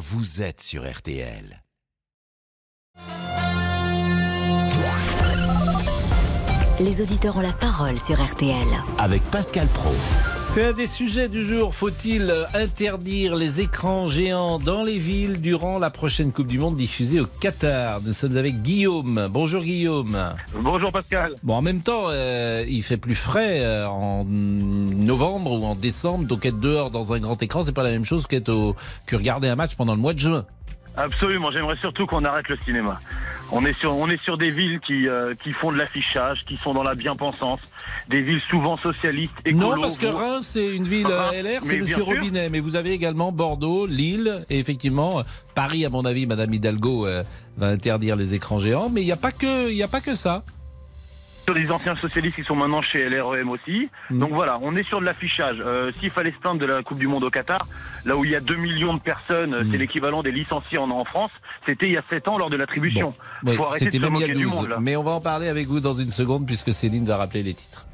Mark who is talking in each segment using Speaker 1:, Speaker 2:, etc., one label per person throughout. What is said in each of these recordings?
Speaker 1: vous êtes sur RTL.
Speaker 2: Les auditeurs ont la parole sur RTL.
Speaker 1: Avec Pascal Pro.
Speaker 3: C'est un des sujets du jour. Faut-il interdire les écrans géants dans les villes durant la prochaine Coupe du Monde diffusée au Qatar? Nous sommes avec Guillaume. Bonjour Guillaume.
Speaker 4: Bonjour Pascal.
Speaker 3: Bon, en même temps, euh, il fait plus frais euh, en novembre ou en décembre, donc être dehors dans un grand écran, c'est pas la même chose qu'être au... que regarder un match pendant le mois de juin.
Speaker 4: Absolument, j'aimerais surtout qu'on arrête le cinéma. On est sur, on est sur des villes qui, euh, qui font de l'affichage, qui sont dans la bien-pensance, des villes souvent socialistes. Écolo,
Speaker 3: Non, parce que Reims, c'est une ville
Speaker 4: Ah,
Speaker 3: euh, LR, c'est Monsieur. Robinet. Mais vous avez également Bordeaux, Lille, et effectivement, euh, Paris, à mon avis, Madame Hidalgo euh, va interdire les écrans géants. Mais il n'y a, pas que- il y a pas que ça.
Speaker 4: Sur les anciens socialistes qui sont maintenant chez LREM aussi.
Speaker 3: Mm.
Speaker 4: Donc voilà, on est sur de l'affichage. Euh, S'il fallait se plaindre de la Coupe du Monde au Qatar, là où il y a 2 millions de personnes, euh,
Speaker 3: Mm.
Speaker 4: c'est l'équivalent des licenciés en, en France, c'était il y a 7 ans lors de l'attribution. Arrêter
Speaker 3: C'était même il y a
Speaker 4: moquer du
Speaker 3: 12.
Speaker 4: monde,
Speaker 3: mais on va en parler avec vous dans une seconde, puisque Céline va rappeler les titres.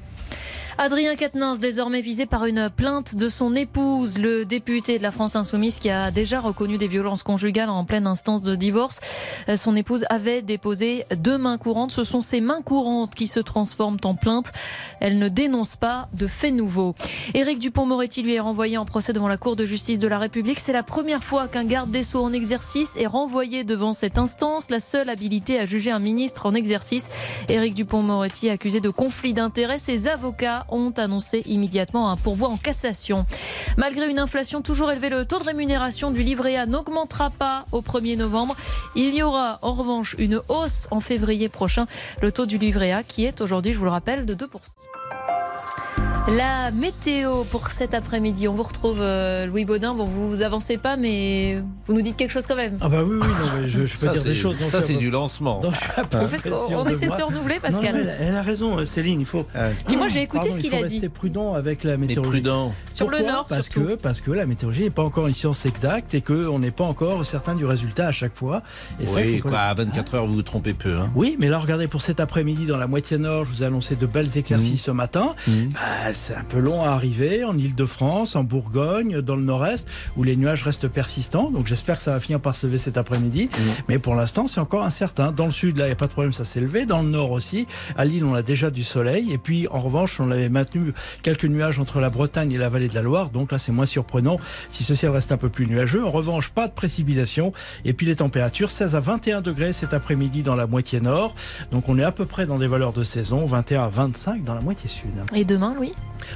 Speaker 5: Adrien Quatennens, désormais visé par une plainte de son épouse, le député de la France Insoumise qui a déjà reconnu des violences conjugales en pleine instance de divorce. Euh, Son épouse avait déposé deux mains courantes. Ce sont ces mains courantes qui se transforment en plainte. Elle ne dénonce pas de faits nouveaux. Éric Dupont-Moretti lui est renvoyé en procès devant la Cour de justice de la République. C'est la première fois qu'un garde des Sceaux en exercice est renvoyé devant cette instance, la seule habilité à juger un ministre en exercice. Éric Dupont-Moretti, accusé de conflit d'intérêts, ses avocats ont annoncé immédiatement un pourvoi en cassation. Malgré une inflation toujours élevée, le taux de rémunération du livret A n'augmentera pas au 1er novembre. Il y aura en revanche une hausse en février prochain. Le taux du livret A qui est aujourd'hui, je vous le rappelle, de 2%. La météo pour cet après-midi. On vous retrouve, euh, Louis Baudin. Bon, vous vous avancez pas, mais vous nous dites quelque chose quand même.
Speaker 6: Ah bah oui, oui, non, mais je, je peux
Speaker 3: Ça,
Speaker 6: dire des
Speaker 3: c'est-
Speaker 6: choses. donc
Speaker 3: ça,
Speaker 6: je-
Speaker 3: c'est du lancement.
Speaker 6: donc je suis un peu
Speaker 5: On, essaie de se renouveler,
Speaker 6: Non,
Speaker 5: Pascal.
Speaker 6: mais elle, elle a raison, euh, Céline. Il faut.
Speaker 5: Puis moi, j'ai écouté
Speaker 6: Pardon,
Speaker 5: ce qu'il
Speaker 6: il faut
Speaker 5: a dit.
Speaker 6: rester prudent avec la
Speaker 3: Mais
Speaker 6: météorologie.
Speaker 3: prudent.
Speaker 5: Sur le nord,
Speaker 6: parce
Speaker 5: surtout.
Speaker 6: que parce que la météorologie n'est pas encore une science exacte et qu'on n'est pas encore certain du résultat à chaque fois. Et ça, il
Speaker 3: Oui,
Speaker 6: faut qu'on-
Speaker 3: quoi, à 24 heures, vous vous trompez peu. Hein.
Speaker 6: Oui, mais là, regardez, pour cet après-midi, dans la moitié nord, je vous ai annoncé de belles éclaircies
Speaker 3: Mhm.
Speaker 6: ce matin.
Speaker 3: Mhm.
Speaker 6: Bah, c'est un peu long à arriver en Ile-de-France, en Bourgogne, dans le nord-est, où les nuages restent persistants. Donc j'espère que ça va finir par se lever cet après-midi.
Speaker 3: Mhm.
Speaker 6: Mais pour l'instant, c'est encore incertain. Dans le sud, là, il n'y a pas de problème, ça s'est levé. Dans le nord aussi, à Lille, on a déjà du soleil. Et puis, en revanche, on avait maintenu quelques nuages entre la Bretagne et la vallée de la Loire. Donc là, c'est moins surprenant si ce ciel reste un peu plus nuageux. En revanche, pas de précipitation. Et puis les températures, 16 à 21 degrés cet après-midi dans la moitié nord. Donc on est à peu près dans des valeurs de saison, 21 à 25 dans la moitié sud.
Speaker 5: Et demain, Louis?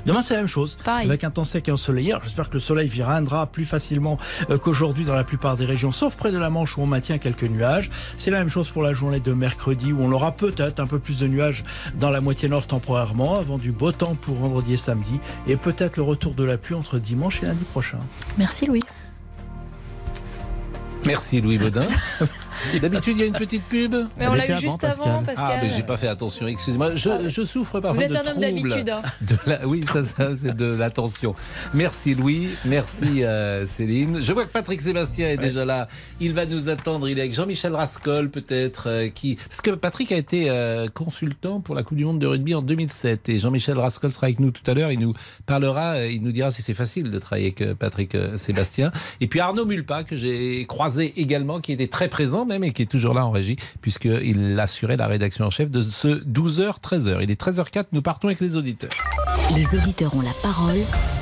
Speaker 6: Demain, c'est la même chose.
Speaker 5: Pareil.
Speaker 6: Avec un temps sec et ensoleillé. J'espère que le soleil viendra plus facilement euh, qu'aujourd'hui dans la plupart des régions, sauf près de la Manche où on maintient quelques nuages. C'est la même chose pour la journée de mercredi où on aura peut-être un peu plus de nuages dans la moitié nord temporairement, avant du beau temps pour vendredi et samedi, et peut-être le retour de la pluie entre dimanche et lundi prochain.
Speaker 5: Merci, Louis.
Speaker 3: Merci Louis Baudin. D'habitude, il y a une petite pub.
Speaker 5: Mais on l'a eu
Speaker 7: avant,
Speaker 5: juste
Speaker 7: Pascal.
Speaker 5: avant, Pascal.
Speaker 3: Ah, mais j'ai pas fait attention, excusez-moi. Je, je souffre parfois
Speaker 5: Vous êtes
Speaker 3: de
Speaker 5: un homme d'habitude. hein.
Speaker 3: de la- Oui, ça, ça, c'est de l'attention. Merci Louis, merci euh, Céline. Je vois que Patrick Sébastien est déjà là. Il va nous attendre. Il est avec Jean-Michel Rascol, peut-être, euh, qui parce que Patrick a été euh, consultant pour la Coupe du Monde de rugby en 2007 et Jean-Michel Rascol sera avec nous tout à l'heure. Il nous parlera, il nous dira si c'est facile de travailler avec Patrick euh, Sébastien. Et puis Arnaud Mulpa que j'ai croisé également, qui était très présent même et qui est toujours là en régie puisqu'il assurait la rédaction en chef de ce 12h-13h. Il est 13h04. Nous partons avec les auditeurs.
Speaker 2: Les auditeurs ont la parole.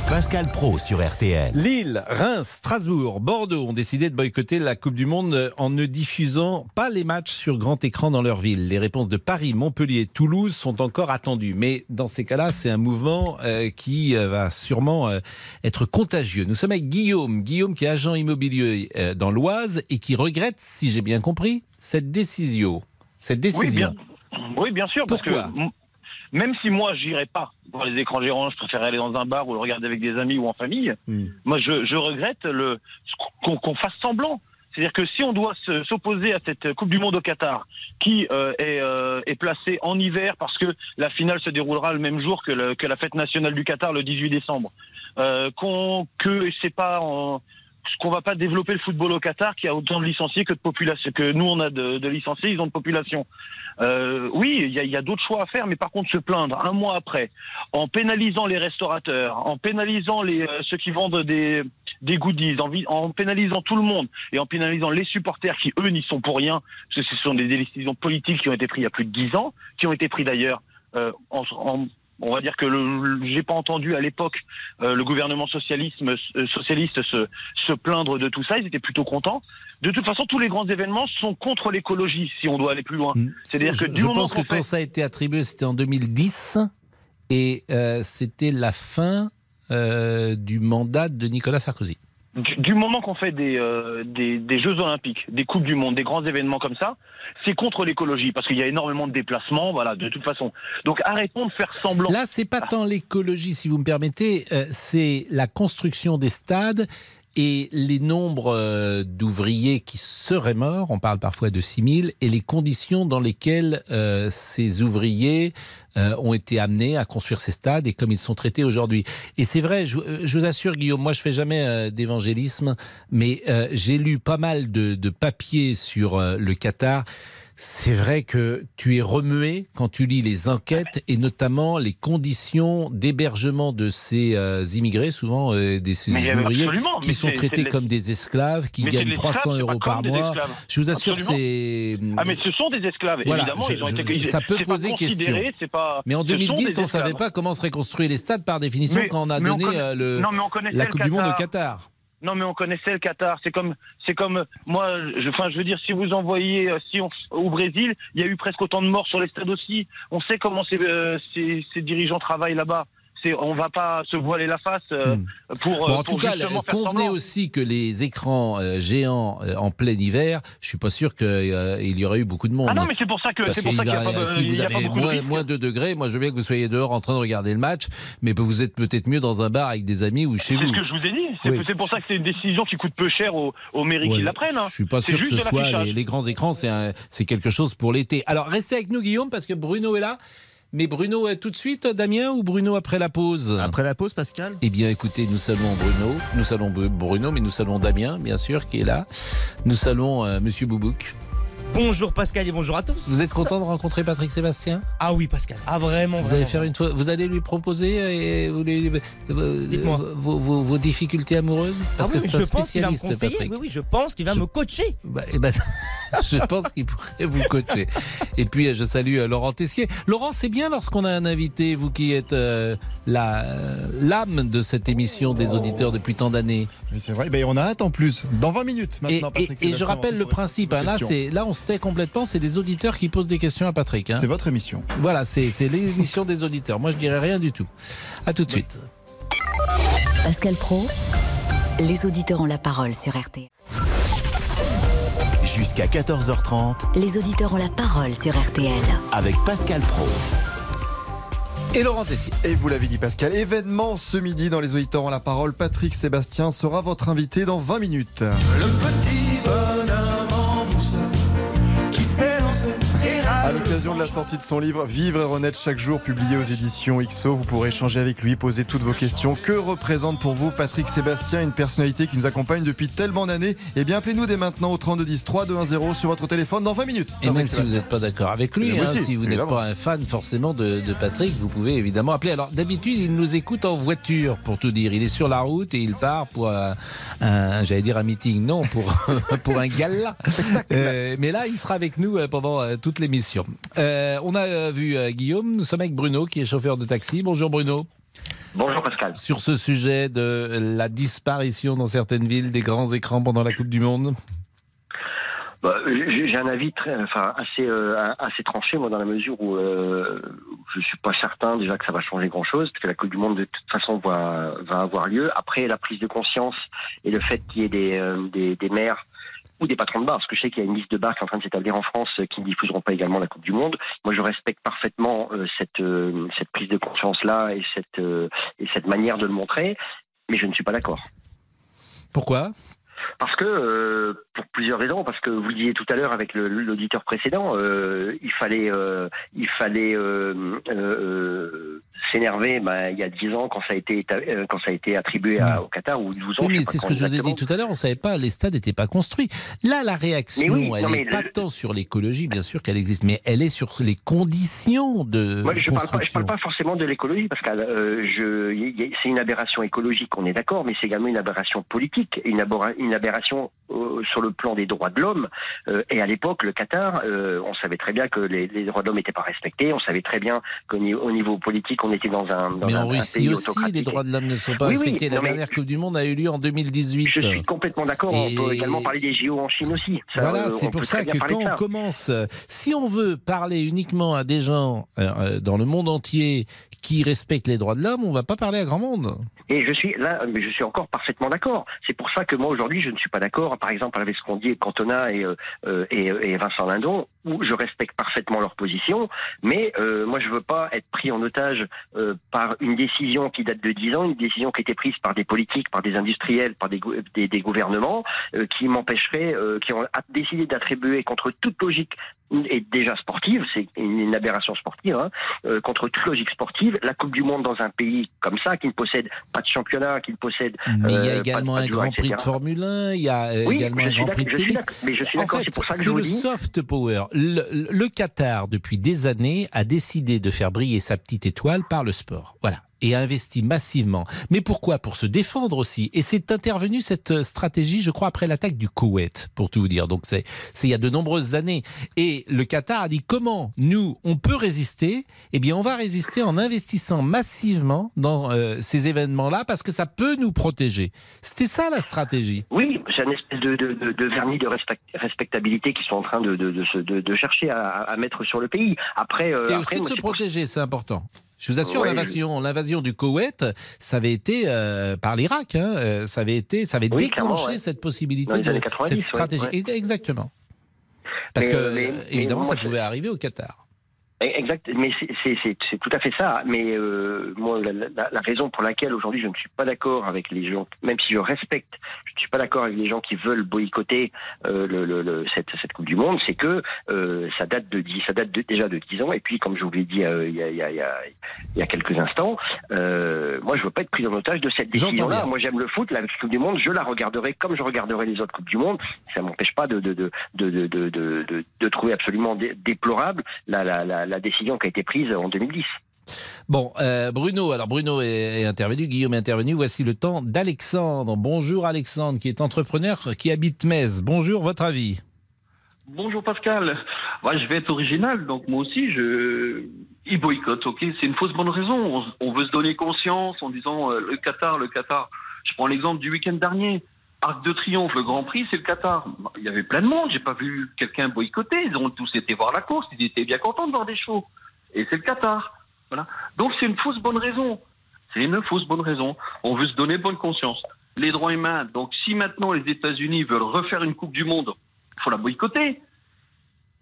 Speaker 1: Pascal Pro sur RTL.
Speaker 3: Lille, Reims, Strasbourg, Bordeaux ont décidé de boycotter la Coupe du Monde en ne diffusant pas les matchs sur grand écran dans leur ville. Les réponses de Paris, Montpellier, Toulouse sont encore attendues. Mais dans ces cas-là, c'est un mouvement euh, qui euh, va sûrement euh, être contagieux. Nous sommes avec Guillaume, Guillaume qui est agent immobilier euh, dans l'Oise et qui regrette, si j'ai bien compris, cette décision. Cette
Speaker 4: Oui,
Speaker 3: décision.
Speaker 4: bien, oui, bien sûr, parce que même si moi j'irais pas voir les écrans géants, je préfère aller dans un bar ou le regarder avec des amis ou en famille.
Speaker 3: Hmm.
Speaker 4: Moi, je, je regrette le qu'on qu'on fasse semblant. C'est-à-dire que si on doit se- s'opposer à cette Coupe du Monde au Qatar, qui euh, est, euh, est placée en hiver parce que la finale se déroulera le même jour que, le- que la fête nationale du Qatar le 18 décembre, euh, qu'on que c'est pas en qu'on va pas développer le football au Qatar, qui a autant de licenciés que de population, que nous on a de, licenciés, ils ont de population. Euh, oui, il y a, d'autres choix à faire, mais par contre se plaindre un mois après, en pénalisant les restaurateurs, en pénalisant les euh, ceux qui vendent des goodies, en, pénalisant tout le monde et en pénalisant les supporters qui eux n'y sont pour rien, parce que ce sont des décisions politiques qui ont été prises il y a plus de dix ans, qui ont été prises d'ailleurs euh, en- on va dire que le, j'ai pas entendu à l'époque euh, le gouvernement socialisme, euh, socialiste se, se plaindre de tout ça. Ils étaient plutôt contents. De toute façon, tous les grands événements sont contre l'écologie, si on doit aller plus loin. C'est-à-dire
Speaker 3: je,
Speaker 4: que du
Speaker 3: je
Speaker 4: moment
Speaker 3: pense que quand ça a été attribué, c'était en 2010 et euh, c'était la fin du mandat de Nicolas Sarkozy.
Speaker 4: Du, moment qu'on fait des, euh, des Jeux Olympiques, des Coupes du Monde, des grands événements comme ça, c'est contre l'écologie parce qu'il y a énormément de déplacements, voilà, de toute façon. Donc arrêtons de faire semblant.
Speaker 3: Là, c'est pas tant l'écologie, si vous me permettez, euh, c'est la construction des stades et les nombres euh, d'ouvriers qui seraient morts, on parle parfois de 6000, et les conditions dans lesquelles euh, ces ouvriers euh, ont été amenés à construire ces stades et comme ils sont traités aujourd'hui. Et c'est vrai, je, vous assure, Guillaume, moi je fais jamais d'évangélisme, mais j'ai lu pas mal de, de papiers sur le Qatar. C'est vrai que tu es remué quand tu lis les enquêtes et notamment les conditions d'hébergement de ces euh, immigrés, souvent euh, des ces
Speaker 4: Mais,
Speaker 3: ouvriers, qui sont traités comme des esclaves, qui
Speaker 4: Mais
Speaker 3: gagnent
Speaker 4: l'esclave,
Speaker 3: 300
Speaker 4: c'est pas
Speaker 3: euros par mois. Je vous assure, c'est
Speaker 4: Ah mais ce sont des esclaves,
Speaker 3: Voilà,
Speaker 4: évidemment.
Speaker 3: je-
Speaker 4: ils ont été,
Speaker 3: ça peut poser question.
Speaker 4: pas.
Speaker 3: Mais en
Speaker 4: ce sont
Speaker 3: 2010,
Speaker 4: des
Speaker 3: on savait
Speaker 4: esclaves.
Speaker 3: pas comment seraient construits les stades par définition
Speaker 4: Mais-
Speaker 3: quand on a
Speaker 4: on
Speaker 3: donné euh, le,
Speaker 4: Non on
Speaker 3: la Coupe du Monde au
Speaker 4: Qatar. Non, mais on connaissait le Qatar. C'est comme, c'est comme moi. Je, enfin, je veux dire, si vous envoyez, euh, si on au Brésil, il y a eu presque autant de morts sur les stades aussi. On sait comment ces, euh, ces, ces dirigeants travaillent là-bas. C'est, on va pas se voiler la face euh,
Speaker 3: Hmm.
Speaker 4: pour.
Speaker 3: Bon,
Speaker 4: euh,
Speaker 3: en
Speaker 4: pour
Speaker 3: tout cas, convenez aussi que les écrans euh, géants euh, en plein hiver, je suis pas sûr qu'il y aurait eu beaucoup de monde.
Speaker 4: Ah non, mais c'est pour ça que
Speaker 3: Parce
Speaker 4: c'est pour ça qu'il y a
Speaker 3: qu'il
Speaker 4: pas
Speaker 3: va-
Speaker 4: de,
Speaker 3: si vous
Speaker 4: y a pas
Speaker 3: avez
Speaker 4: beaucoup de
Speaker 3: moins,
Speaker 4: risques.
Speaker 3: moins 2 degrés, moi je veux bien que vous soyez dehors en train de regarder le match, mais vous êtes peut-être mieux dans un bar avec des amis ou chez
Speaker 4: C'est
Speaker 3: vous.
Speaker 4: ce que je vous ai dit. C'est
Speaker 3: Oui.
Speaker 4: c'est pour ça que c'est une décision qui coûte peu cher aux, aux mairies
Speaker 3: Ouais,
Speaker 4: qui la prennent. hein.
Speaker 3: Je suis pas
Speaker 4: C'est
Speaker 3: sûr que ce soit les, les grands écrans, c'est c'est quelque chose pour l'été. Alors restez avec nous Guillaume parce que Bruno est là. Mais Bruno est tout de suite, Damien, ou Bruno après la pause
Speaker 7: Après la pause, Pascal?
Speaker 3: Eh bien, écoutez, nous saluons Bruno, nous saluons Bru- Bruno, mais nous saluons Damien, bien sûr, qui est là. Nous saluons euh, Monsieur Boubouk.
Speaker 8: Bonjour Pascal et bonjour à tous.
Speaker 3: Vous êtes content de rencontrer Patrick Sébastien?
Speaker 8: Ah oui Pascal. Ah vraiment.
Speaker 3: Vous
Speaker 8: vraiment,
Speaker 3: allez faire une fois, vous allez lui proposer euh, et vous lui- euh,
Speaker 8: Dites-moi.
Speaker 3: vos, vos- vos difficultés amoureuses? Parce
Speaker 8: Ah
Speaker 3: que c'est un
Speaker 8: je pense qu'il va me
Speaker 3: spécialiste. Patrick.
Speaker 8: Oui, oui, je pense qu'il va
Speaker 3: Je-
Speaker 8: me coacher.
Speaker 3: Bah, eh ben, je pense qu'il pourrait vous coacher. Et puis, euh, je salue euh, Laurent Tessier. Laurent, c'est bien lorsqu'on a un invité, vous qui êtes euh, la euh, l'âme de cette émission des auditeurs depuis tant d'années.
Speaker 7: Mais c'est vrai, ben, on a hâte en plus. Dans 20 minutes
Speaker 3: Et,
Speaker 7: maintenant,
Speaker 3: et-
Speaker 7: Patrick
Speaker 3: et je
Speaker 7: Sébastien,
Speaker 3: rappelle le principe. hein, là, c'est là, on se tait complètement. C'est les auditeurs qui posent des questions à Patrick. hein.
Speaker 7: C'est votre émission.
Speaker 3: Voilà, c'est c'est l'émission des auditeurs. Moi, je dirais rien du tout. À tout de suite.
Speaker 2: Pascal Pro, les auditeurs ont la parole sur RTL.
Speaker 1: Jusqu'à 14h30
Speaker 2: Les auditeurs ont la parole sur RTL.
Speaker 1: avec Pascal Pro.
Speaker 3: Et Laurent Tessier.
Speaker 7: Et vous l'avez dit, Pascal, événement ce midi dans les auditeurs ont la parole. Patrick Sébastien sera votre invité dans 20 minutes. À l'occasion de la sortie de son livre Vivre et renaître chaque jour, publié aux éditions XO, vous pourrez échanger avec lui, poser toutes vos questions. Que représente pour vous Patrick Sébastien, une personnalité qui nous accompagne depuis tellement d'années? Eh bien, appelez-nous dès maintenant au 3210 3210 sur votre téléphone dans 20 minutes.
Speaker 3: Et même si vous n'êtes pas d'accord avec lui,
Speaker 7: moi
Speaker 3: hein,
Speaker 7: aussi,
Speaker 3: si vous n'êtes pas un fan forcément de, de Patrick, vous pouvez évidemment appeler. Alors d'habitude, il nous écoute en voiture, pour tout dire. Il est sur la route et il part pour un, un- j'allais dire un meeting, non, pour pour un gala. Euh, mais là, il sera avec nous euh, pendant euh, toute l'émission. Euh, on a euh, vu euh, Guillaume. Nous sommes avec Bruno, qui est chauffeur de taxi. Bonjour Bruno.
Speaker 4: Bonjour Pascal.
Speaker 3: Sur ce sujet de la disparition dans certaines villes des grands écrans pendant la Coupe du Monde.
Speaker 9: Bah, j'ai j'ai un avis très, enfin, assez, euh, assez tranché, moi, dans la mesure où euh, je suis pas certain déjà que ça va changer grand-chose, parce que la Coupe du Monde, de toute façon, va, va avoir lieu. Après, la prise de conscience et le fait qu'il y ait des, euh, des, des maires ou des patrons de bars, parce que je sais qu'il y a une liste de bars qui est en train de s'établir en France euh, qui ne diffuseront pas également la Coupe du Monde. Moi, je respecte parfaitement euh, cette, euh, cette prise de conscience-là et cette, euh, et cette manière de le montrer, mais je ne suis pas d'accord.
Speaker 3: Pourquoi?
Speaker 9: Parce que, euh, pour plusieurs raisons, parce que vous le disiez tout à l'heure avec l'auditeur précédent, euh, il fallait, euh, il fallait s'énerver bah, il y a 10 ans quand ça a été, euh, quand ça a été attribué à- au Qatar, ou 12 ans.
Speaker 3: Oui, mais c'est ce que je vous ai dit tout à l'heure, on savait pas, les stades n'étaient pas construits. Là, la réaction,
Speaker 9: oui,
Speaker 3: elle n'est pas
Speaker 9: le-
Speaker 3: tant sur l'écologie, bien sûr qu'elle existe, mais elle est sur les conditions de
Speaker 9: Moi, je parle,
Speaker 3: construction.
Speaker 9: parle pas forcément de l'écologie parce que euh, c'est une aberration écologique, on est d'accord, mais c'est également une aberration politique, une aberration euh, sur le plan des droits de l'homme. Euh, et à l'époque, le Qatar, euh, on savait très bien que les, les droits de l'homme n'étaient pas respectés. On savait très bien qu'au niveau, au niveau politique, on était dans un, dans
Speaker 3: Mais
Speaker 9: un,
Speaker 3: en Russie aussi, les droits de l'homme ne sont pas
Speaker 9: Oui, oui,
Speaker 3: respectés. la dernière Coupe du Monde a eu lieu en 2018.
Speaker 9: Je suis complètement d'accord.
Speaker 3: Et-
Speaker 9: On peut également parler des JO en Chine aussi. Ça,
Speaker 3: Voilà, c'est pour ça que quand on commence, si on veut parler uniquement à des gens dans le monde entier qui respectent les droits de l'homme, on va pas parler à grand monde.
Speaker 9: Et je suis là, mais je suis encore parfaitement d'accord. C'est pour ça que moi aujourd'hui, je ne suis pas d'accord, par exemple, avec ce Cantona et, euh, euh, et, et Vincent Lindon, où je respecte parfaitement leur position, mais euh, moi je veux pas être pris en otage euh, par une décision qui date de 10 ans, une décision qui a été prise par des politiques, par des industriels, par des, des, gouvernements, euh, qui m'empêcherait, euh, qui ont décidé d'attribuer contre toute logique et déjà sportive, c'est une, aberration sportive, hein, euh, contre toute logique sportive, la Coupe du Monde dans un pays comme ça, qui ne possède pas de championnat, qui ne possède
Speaker 3: Mais il y
Speaker 9: euh,
Speaker 3: a
Speaker 9: de-
Speaker 3: également un Grand Prix de. Formule 1, il y a euh, également un Grand Prix de tennis.
Speaker 9: mais je suis d'accord, c'est pour ça que je vous
Speaker 3: le
Speaker 9: dis.
Speaker 3: soft power. Le, le Qatar, depuis des années, a décidé de faire briller sa petite étoile par le sport. Voilà. Et a investi massivement. Mais pourquoi? Pour se défendre aussi. Et c'est intervenu cette euh, stratégie, je crois, après l'attaque du Koweït, pour tout vous dire. Donc c'est il y a de nombreuses années. Et le Qatar a dit comment nous, on peut résister? Eh bien, on va résister en investissant massivement dans euh, ces événements-là parce que ça peut nous protéger. C'était ça la stratégie.
Speaker 9: Oui, c'est un espèce de, de, de, de vernis de respect- respectabilité qu'ils sont en train de, se- chercher à, à mettre sur le pays. Après, euh,
Speaker 3: Et
Speaker 9: après,
Speaker 3: aussi de se protéger, c'est important. Je vous assure,
Speaker 9: Ouais,
Speaker 3: l'invasion, l'invasion du Koweït, ça avait été euh, par l'Irak. Hein, euh, ça avait été, ça avait
Speaker 9: Oui,
Speaker 3: déclenché
Speaker 9: ouais.
Speaker 3: cette possibilité, de,
Speaker 9: années 90,
Speaker 3: cette stratégie.
Speaker 9: ouais.
Speaker 3: Exactement. Parce
Speaker 9: Mais,
Speaker 3: que
Speaker 9: mais- mais
Speaker 3: évidemment,
Speaker 9: moi,
Speaker 3: ça pouvait arriver au Qatar.
Speaker 9: Exact, mais c'est- tout à fait ça. Mais euh, moi, la, la- la raison pour laquelle aujourd'hui je ne suis pas d'accord avec les gens, même si je respecte, je ne suis pas d'accord avec les gens qui veulent boycotter euh, le, le- le- cette, cette Coupe du Monde, c'est que euh, ça date de dix- ça date de- déjà de 10 ans. Et puis, comme je vous l'ai dit euh, il y, a, il y, a, il y, a, quelques instants, euh, moi je veux pas être pris en otage de cette décision-là. Moi j'aime le foot, la Coupe du Monde, je la regarderai comme je regarderai les autres Coupes du Monde. Ça m'empêche pas de de, de, de, de, de, de, de- de trouver absolument dé- déplorable la, la, la, décision qui a été prise en 2010.
Speaker 3: Bon, euh, Bruno, alors Bruno est, est intervenu, Guillaume est intervenu. Voici le temps d'Alexandre. Bonjour Alexandre, qui est entrepreneur, qui habite Metz. Bonjour, votre avis?
Speaker 10: Bonjour Pascal. Ouais, je vais être original, donc moi aussi, je. Ils boycottent, ok C'est une fausse bonne raison. On, on veut se donner conscience en disant euh, le Qatar, le Qatar. Je prends l'exemple du week-end dernier. Arc de Triomphe, le Grand Prix, c'est le Qatar. Il y avait plein de monde. J'ai pas vu quelqu'un boycotter. Ils ont tous été voir la course. Ils étaient bien contents de voir des shows. Et c'est le Qatar. Voilà. Donc c'est une fausse bonne raison. C'est une fausse bonne raison. On veut se donner bonne conscience. Les droits humains. Donc si maintenant les États-Unis veulent refaire une Coupe du Monde, il faut la boycotter.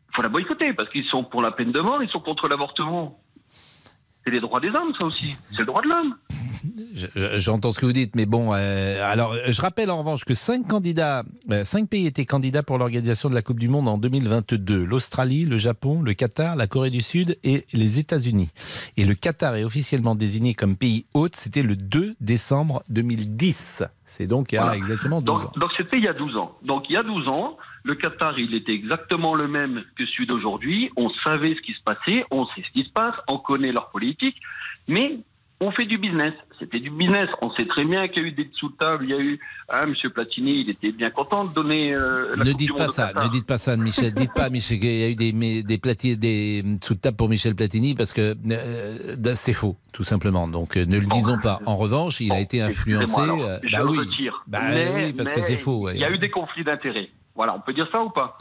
Speaker 10: Il faut la boycotter parce qu'ils sont pour la peine de mort, ils sont contre l'avortement. C'est les droits des hommes, ça aussi. C'est le droit de l'homme.
Speaker 3: Je- je- J'entends ce que vous dites, mais bon, euh, alors je rappelle en revanche que cinq candidats, euh, cinq pays étaient candidats pour l'organisation de la Coupe du Monde en 2022 l'Australie, le Japon, le Qatar, la Corée du Sud et les États-Unis. Et le Qatar est officiellement désigné comme pays hôte. C'était le 2 décembre 2010. C'est donc il y a
Speaker 10: Voilà.
Speaker 3: exactement 12 ans.
Speaker 10: Donc c'était il y a 12 ans. Donc il y a 12 ans, le Qatar, il était exactement le même que celui d'aujourd'hui. On savait ce qui se passait, on sait ce qui se passe, on connaît leur politique, mais on fait du business. C'était du business. On sait très bien qu'il y a eu des dessous de table. Il y a eu, hein, Monsieur Platini, il était bien content de donner euh, la
Speaker 3: Ne
Speaker 10: Coupe
Speaker 3: dites pas ça, ne dites pas ça, Michel. Dites pas, Michel, qu'il y a eu des, des des sous de table pour Michel Platini parce que euh, c'est faux, tout simplement. Donc euh, ne le disons pas. En revanche, il a été influencé.
Speaker 10: Alors,
Speaker 3: euh,
Speaker 10: je
Speaker 3: bah
Speaker 10: le
Speaker 3: oui,
Speaker 10: retire.
Speaker 3: bah
Speaker 10: Mais-
Speaker 3: oui, parce que c'est faux. ouais.
Speaker 10: Il y a eu des conflits d'intérêts. Voilà, on peut dire ça ou pas?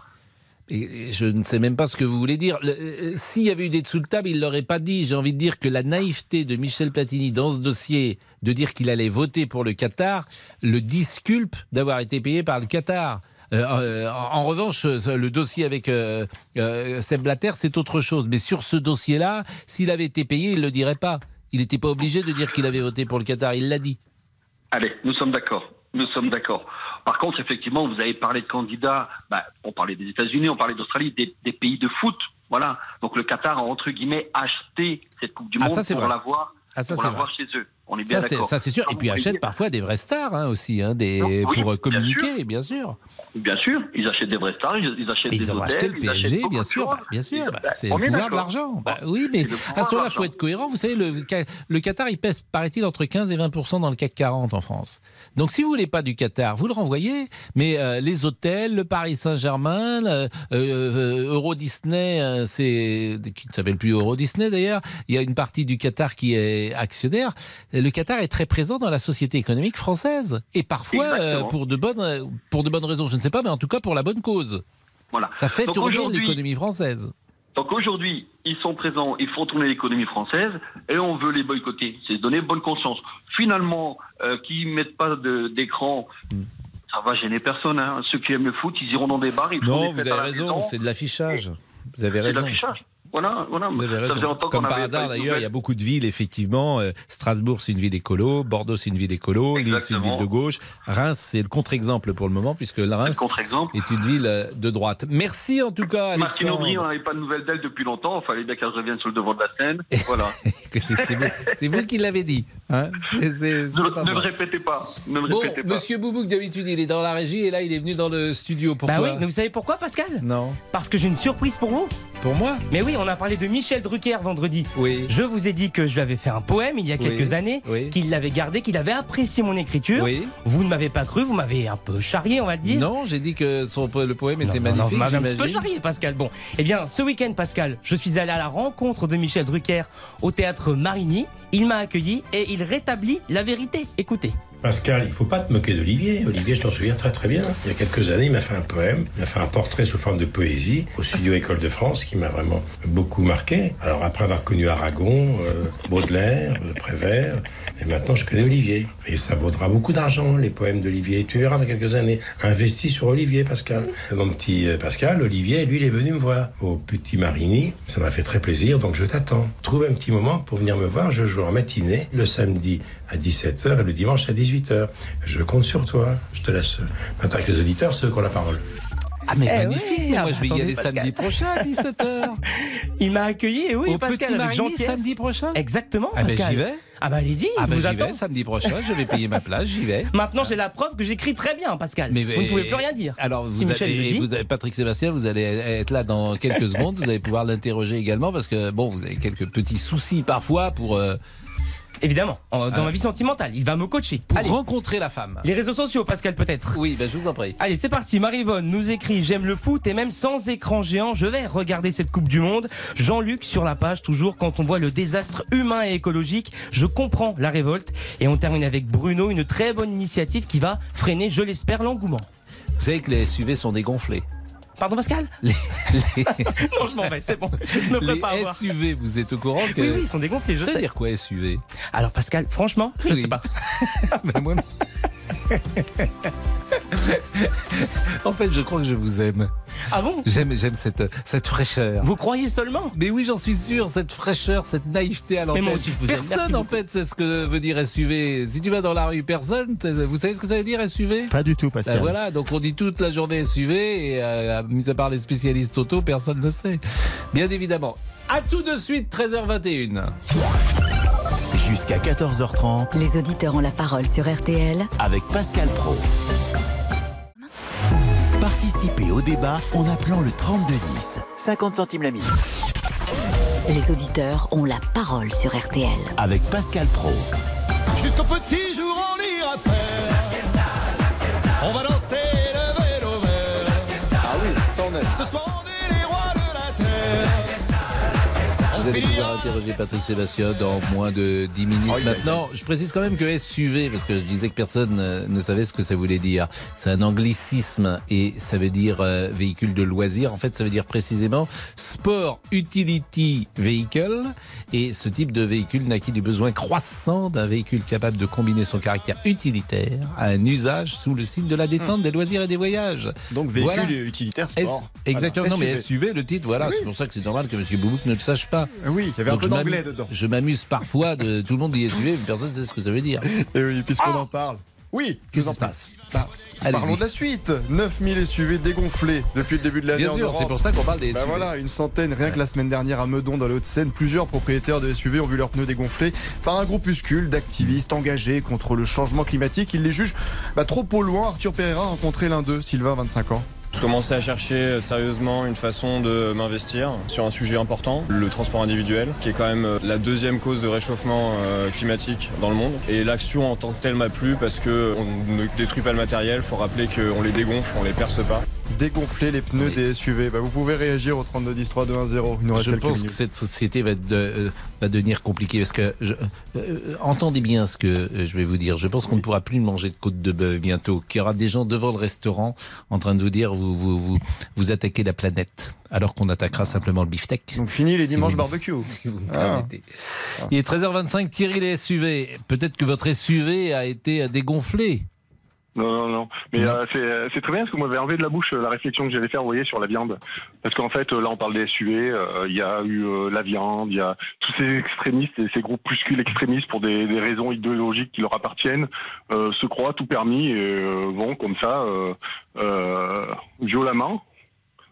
Speaker 3: Je ne sais même pas ce que vous voulez dire. Le- euh, S'il y avait eu des dessous de table, il l'aurait pas dit. J'ai envie de dire que la naïveté de Michel Platini dans ce dossier, de dire qu'il allait voter pour le Qatar, le disculpe d'avoir été payé par le Qatar. Euh, euh, en revanche, euh, le dossier avec euh, euh, Seb c'est autre chose. Mais sur ce dossier-là, s'il avait été payé, il ne le dirait pas. Il n'était pas obligé de dire qu'il avait voté pour le Qatar. Il l'a dit.
Speaker 10: Allez, nous sommes d'accord. Nous sommes d'accord. Par contre, effectivement, vous avez parlé de candidats. Bah, on parlait des États-Unis, on parlait d'Australie, des, des pays de foot. Voilà. Donc le Qatar a entre guillemets acheté cette Coupe du
Speaker 3: Ah,
Speaker 10: Monde
Speaker 3: ça,
Speaker 10: pour l'avoir
Speaker 3: Ah,
Speaker 10: chez eux. On est bien d'accord.
Speaker 3: ça, c'est sûr. Et puis
Speaker 10: vous
Speaker 3: achètent parfois des vraies stars hein, aussi, hein, des,
Speaker 10: Non, oui,
Speaker 3: pour euh,
Speaker 10: bien
Speaker 3: communiquer, bien sûr.
Speaker 10: Bien sûr, ils achètent des vrais stars, ils, ils achètent
Speaker 3: Et
Speaker 10: des
Speaker 3: ils ont
Speaker 10: hôtels,
Speaker 3: racheté le
Speaker 10: ils
Speaker 3: PSG, bien sûr, bah, bien sûr.
Speaker 10: Ils-
Speaker 3: bah,
Speaker 10: bah,
Speaker 3: c'est le pouvoir de l'argent. Bah, oui, mais à ce moment-là, il faut être cohérent. Vous savez, le, Qatar, il pèse, paraît-il, entre 15 et 20 dans le CAC 40 en France. Donc, si vous voulez pas du Qatar, vous le renvoyez. Mais euh, les hôtels, le Paris Saint-Germain, euh, euh, Euro Disney, c'est qui ne s'appelle plus Euro Disney d'ailleurs. Il y a une partie du Qatar qui est actionnaire. Le Qatar est très présent dans la société économique française et parfois euh, pour de bonnes pour de bonnes raisons. Je ne sais pas, mais en tout cas pour la bonne cause.
Speaker 10: Voilà.
Speaker 3: Ça fait
Speaker 10: Donc
Speaker 3: tourner l'économie française.
Speaker 10: Donc aujourd'hui, ils sont présents, ils font tourner l'économie française et on veut les boycotter. C'est se donner bonne conscience. Finalement, euh, qui mettent pas d'écran,
Speaker 3: Hmm.
Speaker 10: ça va gêner personne. Hein. Ceux qui aiment le foot, ils iront dans des bars, ils font
Speaker 3: Non,
Speaker 10: des
Speaker 3: vous avez raison, c'est de l'affichage. Vous avez
Speaker 10: C'est
Speaker 3: Vous avez raison.
Speaker 10: longtemps qu'on
Speaker 3: Comme par hasard d'ailleurs, il y a beaucoup de villes, effectivement. Euh, Strasbourg, c'est une ville écolo. Bordeaux, c'est une ville écolo. Lille, c'est une ville de gauche. Reims, c'est le contre-exemple pour le moment, puisque Reims est une ville euh, de droite. Merci en tout cas,
Speaker 10: Martine Aubry, on
Speaker 3: Alexandre.
Speaker 10: n'avait pas de nouvelles d'elle depuis longtemps. Il fallait bien qu'elle revienne sur le devant de la scène. Voilà.
Speaker 3: Écoutez, c'est vous, c'est vous qui l'avez dit. Hein C'est- c'est- c'est
Speaker 10: ne
Speaker 3: pas
Speaker 10: ne le répétez pas. Ne le
Speaker 3: Bon,
Speaker 10: répétez pas.
Speaker 3: Monsieur Boubouk, d'habitude, il est dans la régie et là, il est venu dans le studio. Pourquoi
Speaker 8: Bah oui, mais vous savez pourquoi, Pascal?
Speaker 3: Non.
Speaker 8: Parce que j'ai une surprise pour vous.
Speaker 3: Pour moi?
Speaker 8: Mais oui, on a parlé de Michel Drucker vendredi.
Speaker 3: Oui.
Speaker 8: Je vous ai dit que je lui avais fait un poème il y a
Speaker 3: Oui.
Speaker 8: quelques années,
Speaker 3: Oui.
Speaker 8: qu'il l'avait gardé, qu'il avait apprécié mon écriture.
Speaker 3: Oui.
Speaker 8: Vous ne m'avez pas cru, vous m'avez un peu charrié, on va le dire.
Speaker 3: Non, j'ai dit que son, le poème
Speaker 8: Non,
Speaker 3: était
Speaker 8: non, non,
Speaker 3: magnifique.
Speaker 8: vous un petit peu
Speaker 3: j'imagine.
Speaker 8: charrié, Pascal. Bon, eh bien, ce week-end, Pascal, je suis allé à la rencontre de Michel Drucker au théâtre Marigny. Il m'a accueilli et il rétablit la vérité. Écoutez.
Speaker 11: Pascal, il faut pas te moquer d'Olivier. Olivier, je t'en souviens très très bien. Il y a quelques années, il m'a fait un poème, il m'a fait un portrait sous forme de poésie au studio École de France qui m'a vraiment beaucoup marqué. Alors après avoir connu Aragon, euh, Baudelaire, euh, Prévert, maintenant je connais Olivier. Et ça vaudra beaucoup d'argent, les poèmes d'Olivier. Tu verras dans quelques années. Investis sur Olivier, Pascal. Mon petit euh, Pascal, Olivier, lui, il est venu me voir au Petit Marigny. Ça m'a fait très plaisir, donc je t'attends. Trouve un petit moment pour venir me voir. Je joue en matinée, le samedi à 17h et le dimanche à 18h. Je compte sur toi. Je te laisse maintenant avec les auditeurs, ceux qui ont la parole.
Speaker 3: Ah, mais
Speaker 8: Eh
Speaker 3: magnifique. mais
Speaker 8: ah
Speaker 3: moi,
Speaker 8: bah
Speaker 3: je vais y aller
Speaker 8: Pascal.
Speaker 3: samedi prochain à 17h.
Speaker 8: Il m'a accueilli, et oui,
Speaker 3: Au
Speaker 8: Pascal,
Speaker 3: Petit
Speaker 8: avec gentillesse.
Speaker 3: samedi prochain
Speaker 8: Exactement,
Speaker 3: Ah ben
Speaker 8: Pascal.
Speaker 3: j'y vais.
Speaker 8: Ah bah allez-y,
Speaker 3: Ah ben
Speaker 8: vous
Speaker 3: j'y vais samedi prochain, je vais payer ma place, j'y vais.
Speaker 8: Maintenant, j'ai la preuve que j'écris très bien, Pascal.
Speaker 3: Mais-
Speaker 8: vous ne pouvez plus rien dire.
Speaker 3: Alors, vous,
Speaker 8: Si Michel
Speaker 3: allez-
Speaker 8: le dit.
Speaker 3: vous avez Patrick Sébastien, vous allez être là dans quelques secondes. Vous allez pouvoir l'interroger également parce que bon, vous avez quelques petits soucis parfois pour euh,
Speaker 8: Évidemment, en- dans
Speaker 3: Ah.
Speaker 8: ma vie sentimentale, il va me coacher.
Speaker 3: pour
Speaker 8: Allez,
Speaker 3: rencontrer la femme.
Speaker 8: les réseaux sociaux, Pascal, peut-être.
Speaker 3: Oui, ben je vous en prie.
Speaker 8: Allez, c'est parti. Marie-Yvonne nous écrit J'aime le foot et même sans écran géant, je vais regarder cette Coupe du Monde. Jean-Luc sur la page, toujours quand on voit le désastre humain et écologique, je comprends la révolte. Et on termine avec Bruno, une très bonne initiative qui va freiner, je l'espère, l'engouement.
Speaker 3: Vous savez que les SUV sont dégonflés.
Speaker 8: Pardon, Pascal
Speaker 3: Les, les-
Speaker 8: Non, je m'en vais, c'est bon. Je me
Speaker 3: les
Speaker 8: prépare voir.
Speaker 3: SUV, vous êtes au courant que
Speaker 8: Oui, oui, ils sont dégonflés, je
Speaker 3: ça veut
Speaker 8: sais.
Speaker 3: dire quoi SUV
Speaker 8: Alors, Pascal, franchement, je
Speaker 3: Oui.
Speaker 8: sais pas.
Speaker 3: Ben, moi non. en fait, je crois que je vous aime.
Speaker 8: Ah bon?
Speaker 3: J'aime, j'aime cette, cette fraîcheur.
Speaker 8: Vous croyez seulement?
Speaker 3: Mais oui, j'en suis sûr, cette fraîcheur, cette naïveté à l'antenne.
Speaker 8: moi aussi, je vous aime.
Speaker 3: Personne, en
Speaker 8: beaucoup.
Speaker 3: fait, sait ce que veut dire SUV. Si tu vas dans la rue, personne, vous savez ce que ça veut dire SUV
Speaker 7: Pas du tout, Pascal.
Speaker 3: Ben voilà, donc on dit toute la journée SUV et euh, mis à part les spécialistes auto, personne ne sait. Bien évidemment. À tout de suite, 13h21.
Speaker 1: Jusqu'à 14h30
Speaker 2: Les auditeurs ont la parole sur RTL
Speaker 1: avec Pascal Pro. Participez au débat en appelant le 3210. 50 centimes la minute.
Speaker 2: Les auditeurs ont la parole sur RTL.
Speaker 1: Avec Pascal Pro.
Speaker 12: Jusqu'au petit jour, on ira faire. On va danser le vélo vert.
Speaker 3: Ah oui, ça on aime.
Speaker 12: Ce soir,
Speaker 3: Vous allez pouvoir interroger Patrick Sébastien dans moins de 10 minutes maintenant. Je précise quand même que SUV, parce que je disais que personne euh, ne savait ce que ça voulait dire. C'est un anglicisme et ça veut dire euh, véhicule de loisir. En fait, ça veut dire précisément Sport Utility Vehicle. Et ce type de véhicule naquit du besoin croissant d'un véhicule capable de combiner son caractère utilitaire à un usage sous le signe de la détente, des loisirs et des voyages.
Speaker 7: Donc véhicule
Speaker 3: Voilà.
Speaker 7: et utilitaire
Speaker 3: S-
Speaker 7: sport.
Speaker 3: Exactement,
Speaker 7: Voilà.
Speaker 3: non mais
Speaker 7: SUV.
Speaker 3: SUV, le titre, voilà, c'est pour ça que c'est normal que M. Boubouk ne le sache pas.
Speaker 7: Oui, il y avait un peu
Speaker 3: je m'amuse-
Speaker 7: d'anglais dedans.
Speaker 3: Je m'amuse parfois de tout le monde dit SUV, mais personne ne sait ce que ça veut dire.
Speaker 7: Et oui, puisqu'on en parle. Oui,
Speaker 3: Qu'est-ce qui se
Speaker 7: en
Speaker 3: passe. Bah.
Speaker 7: Parlons de la suite. 9000 SUV dégonflés depuis le début de l'année.
Speaker 3: Bien
Speaker 7: en
Speaker 3: sûr, c'est pour ça qu'on parle des
Speaker 7: Bah
Speaker 3: SUV.
Speaker 7: voilà, une centaine rien que la semaine dernière à Meudon dans les Hauts-de-Seine. Plusieurs propriétaires de SUV ont vu leurs pneus dégonflés par un groupuscule d'activistes engagés contre le changement climatique. Ils les jugent bah, trop polluants. Arthur Pereira a rencontré l'un d'eux, Sylvain, 25 ans.
Speaker 13: Je commençais à chercher euh, sérieusement une façon de m'investir sur un sujet important, le transport individuel, qui est quand même euh, la deuxième cause de réchauffement euh, climatique dans le monde. Et l'action en tant que telle m'a plu parce que on ne détruit pas le matériel, faut rappeler qu'on les dégonfle, on les perce pas.
Speaker 7: Dégonfler les pneus des SUV. Bah, vous pouvez réagir au 32 10 3 2 1 0. Il nous reste
Speaker 3: Je pense
Speaker 7: minutes.
Speaker 3: que cette société va, de- euh, va devenir compliquée parce que je- euh, entendez bien ce que euh, je vais vous dire. Je pense qu'on ne pourra plus manger de côte de bœuf bientôt. Qu'il y aura des gens devant le restaurant en train de vous dire vous vous vous, vous attaquez la planète alors qu'on attaquera simplement le beefsteak.
Speaker 7: Donc fini les
Speaker 3: Si
Speaker 7: dimanches
Speaker 3: vous-
Speaker 7: barbecue.
Speaker 3: si vous me
Speaker 7: Ah.
Speaker 3: Il est 13h25. Thierry les SUV. Peut-être que votre SUV a été dégonflé.
Speaker 14: Non, non, non. Mais euh, c'est euh, c'est très bien parce que vous m'avez enlevé de la bouche euh, la réflexion que j'allais faire, vous voyez, sur la viande. Parce qu'en fait, euh, là, on parle des SUV, euh, il y a eu euh, la viande, il y a tous ces extrémistes et ces groupuscules extrémistes pour des, des raisons idéologiques qui leur appartiennent, euh, se croient tout permis et euh, vont comme ça, euh, euh, violemment,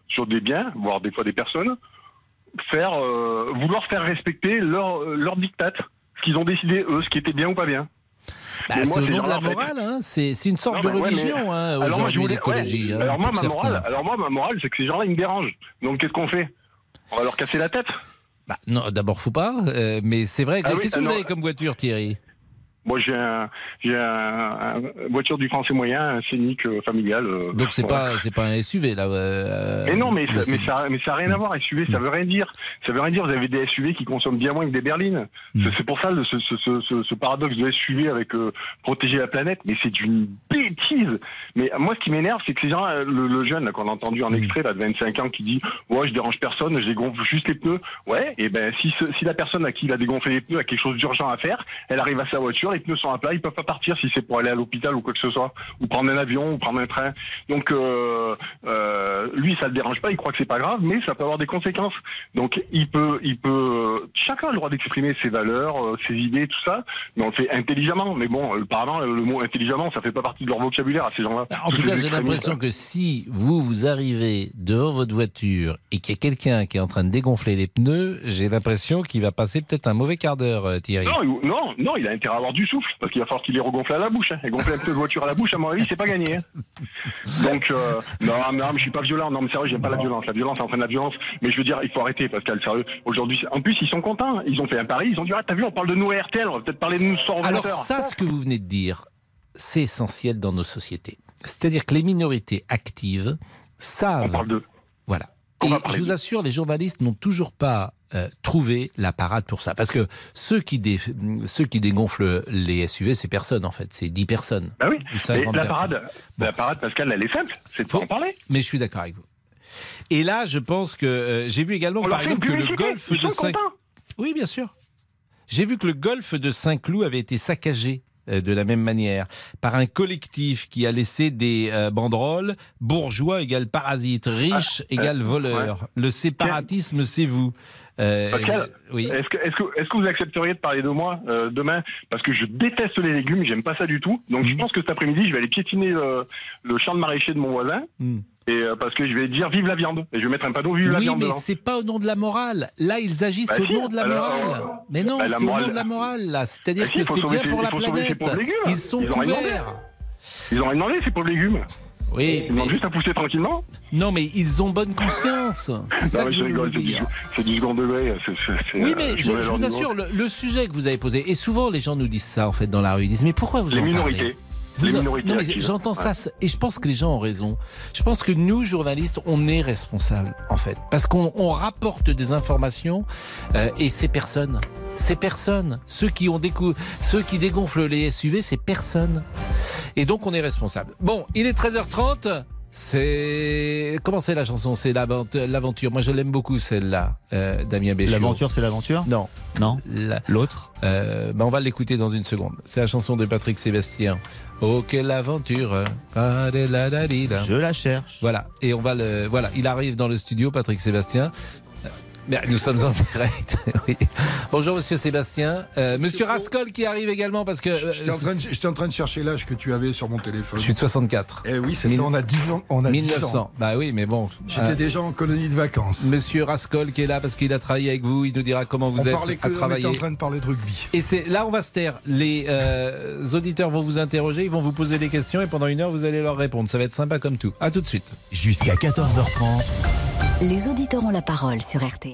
Speaker 14: sur des biens, voire des fois des personnes, faire, euh, vouloir faire respecter leur, leur dictat, ce qu'ils ont décidé eux, ce qui était bien ou pas bien.
Speaker 3: Bah, c'est au nom de la morale. Hein. C'est une sorte
Speaker 14: Non,
Speaker 3: de
Speaker 14: mais ouais, mais-
Speaker 3: religion hein, aujourd'hui l'écologie.
Speaker 14: ouais,
Speaker 3: hein,
Speaker 14: alors moi,
Speaker 3: pour
Speaker 14: ma morale, alors moi, ma morale, c'est que ces gens-là, ils me dérangent. Donc qu'est-ce qu'on fait? On va leur casser la tête.
Speaker 3: Bah, non, d'abord, faut pas. euh, mais c'est vrai.
Speaker 14: Ah oui,
Speaker 3: Qu'est-ce que vous avez comme voiture, Thierry
Speaker 14: Moi, j'ai un, j'ai un, un- voiture du français moyen, un scénic euh, familial. euh,
Speaker 3: Donc c'est
Speaker 14: voilà.
Speaker 3: pas c'est pas un SUV là. euh,
Speaker 14: Mais non, mais, ça, mais, ça, mais ça n'a rien à voir, SUV, ça veut rien dire. Ça veut rien dire, vous avez des SUV qui consomment bien moins que des berlines.
Speaker 3: Hmm.
Speaker 14: C'est- pour ça le- ce, ce, ce, paradoxe de SUV avec euh, protéger la planète, mais c'est une bêtise. Mais moi, ce qui m'énerve, c'est que ces gens, le, le jeune là, qu'on a entendu
Speaker 3: Hmm.
Speaker 14: en extrait là, de 25 ans qui dit Ouais, je dérange personne, je dégonfle juste les pneus. Ouais, et ben si, si la personne à qui il a dégonflé les pneus a quelque chose d'urgent à faire, elle arrive à sa voiture, les pneus sont à plat, ils peuvent pas partir si c'est pour aller à l'hôpital ou quoi que ce soit, ou prendre un avion, ou prendre un train. Donc euh, euh, lui, ça le dérange pas, il croit que c'est pas grave, mais ça peut avoir des conséquences. Donc il peut, il peut, chacun a le droit d'exprimer ses valeurs, euh, ses idées, tout ça, mais on le fait intelligemment. Mais bon, apparemment, le mot intelligemment, ça fait pas partie de leur vocabulaire à ces gens-là.
Speaker 3: En tout cas, j'ai l'impression que si vous vous arrivez devant votre voiture et qu'il y a quelqu'un qui est en train de dégonfler les pneus, j'ai l'impression qu'il va passer peut-être un mauvais quart d'heure, Thierry.
Speaker 14: Non, non, non, il a intérêt à avoir du souffle, parce qu'il va falloir qu'il les regonfle à la bouche. Hein. Et gonfler un peu de voiture à la bouche, à mon avis, c'est pas gagné. hein. Donc, euh, non, non, mais je suis pas violent. Non, mais sérieux, j'aime pas la violence. La violence, c'est en train de la violence. Mais je veux dire, il faut arrêter, Pascal, sérieux. Aujourd'hui, en plus, ils sont contents. Ils ont fait un pari. Ils ont dit, ah, t'as vu, on parle de nous à RTL, on va peut-être parler de nous sur
Speaker 3: Alors ça, ce que vous venez de dire, c'est essentiel dans nos sociétés. C'est-à-dire que les minorités actives savent.
Speaker 14: On parle d'eux.
Speaker 3: Voilà. Et je vous assure, les journalistes n'ont toujours pas euh, trouvé la parade pour ça. Parce que ceux qui, dé- ceux qui dégonflent les SUV, c'est personne en fait. C'est 10 personnes.
Speaker 14: Bah oui.
Speaker 3: Ou
Speaker 14: Mais
Speaker 3: 50
Speaker 14: la
Speaker 3: personnes.
Speaker 14: parade, la parade, Pascal, elle est simple. C'est de pas en parler.
Speaker 3: Mais je suis d'accord avec vous. Et là, je pense que euh, j'ai vu également,
Speaker 14: On
Speaker 3: par exemple, que le golf de Saint...
Speaker 14: contents.
Speaker 3: Oui, bien sûr. J'ai vu que le golf de Saint-Cloud avait été saccagé de la même manière par un collectif qui a laissé des euh, banderoles bourgeois égale parasite, riche
Speaker 14: Ah,
Speaker 3: égale
Speaker 14: euh,
Speaker 3: voleur. Le séparatisme, c'est vous. Euh,
Speaker 14: Pascal,
Speaker 3: oui.
Speaker 14: est-ce que, vous accepteriez de parler de moi euh, demain? Parce que je déteste les légumes, j'aime pas ça du tout. Donc je pense que cet après-midi, je vais aller piétiner le, le champ de maraîcher de mon voisin. Et euh, parce que je vais dire vive la viande. Et je vais mettre un panneau vive la
Speaker 3: Oui,
Speaker 14: viande
Speaker 3: mais
Speaker 14: dedans.
Speaker 3: c'est pas au nom de la morale. Là, ils agissent
Speaker 14: Bah
Speaker 3: au
Speaker 14: si,
Speaker 3: nom de la
Speaker 14: alors,
Speaker 3: morale.
Speaker 14: euh,
Speaker 3: Mais non,
Speaker 14: bah, la
Speaker 3: c'est au nom de la morale, là. C'est-à-dire
Speaker 14: Bah si,
Speaker 3: que c'est bien pour la planète.
Speaker 14: légumes.
Speaker 3: Ils sont
Speaker 14: Ils
Speaker 3: couverts.
Speaker 14: Ils ont rien demandé, ces pauvres légumes.
Speaker 3: Oui,
Speaker 14: Ils demandent juste à pousser tranquillement.
Speaker 3: Non, mais ils ont bonne conscience. C'est ça que
Speaker 14: mais
Speaker 3: je
Speaker 14: je
Speaker 3: veux
Speaker 14: rigole,
Speaker 3: vous
Speaker 14: c'est du, second degré.
Speaker 3: Oui,
Speaker 14: euh,
Speaker 3: mais je, vous assure, le, le sujet que vous avez posé, et souvent les gens nous disent ça en fait dans la rue, ils disent mais pourquoi vous
Speaker 14: Les
Speaker 3: en
Speaker 14: minorités.
Speaker 3: parlez Vous non, mais j'entends ça,
Speaker 14: Ouais.
Speaker 3: et je pense que les gens ont raison. Je pense que nous, journalistes, on est responsables, en fait. Parce qu'on on rapporte des informations, euh, et ces personnes, ces personnes, ceux qui ont décou ceux qui dégonflent les SUV, c'est personne. Et donc, on est responsable. Bon, il est 13h30. C'est. Comment c'est la chanson? C'est l'avent- l'aventure. Moi, je l'aime beaucoup, celle-là, euh, Damien Béchiot.
Speaker 15: L'aventure, c'est l'aventure?
Speaker 3: Non.
Speaker 15: Non?
Speaker 3: L'autre? Euh, ben On va l'écouter dans une seconde. C'est la chanson de Patrick Sébastien. Oh, quelle aventure
Speaker 15: Je la cherche.
Speaker 3: Voilà. Et on va le. Voilà. Il arrive dans le studio, Patrick Sébastien. Mais nous sommes en direct. oui. Bonjour Monsieur Sébastien. Euh, Monsieur Rascol qui arrive également parce que. euh,
Speaker 15: J'étais en, train de- j'étais en train de chercher l'âge que tu avais sur mon téléphone.
Speaker 3: je suis de 64.
Speaker 15: Eh oui, c'est ça, on a 10 ans. On a 10
Speaker 3: 1900.
Speaker 15: ans.
Speaker 3: Bah oui, mais bon.
Speaker 15: J'étais
Speaker 3: Euh,
Speaker 15: déjà en colonie de vacances.
Speaker 3: Monsieur Rascol qui est là parce qu'il a travaillé avec vous, il nous dira comment vous
Speaker 15: on
Speaker 3: êtes
Speaker 15: parlait que,
Speaker 3: à
Speaker 15: on était
Speaker 3: travailler.
Speaker 15: en train de parler de rugby.
Speaker 3: Et c'est là on va se taire. Les euh, auditeurs vont vous interroger, ils vont vous poser des questions et pendant une heure vous allez leur répondre. Ça va être sympa comme tout. À tout de suite.
Speaker 1: Jusqu'à 14h30.
Speaker 2: Les auditeurs ont la parole sur RTL.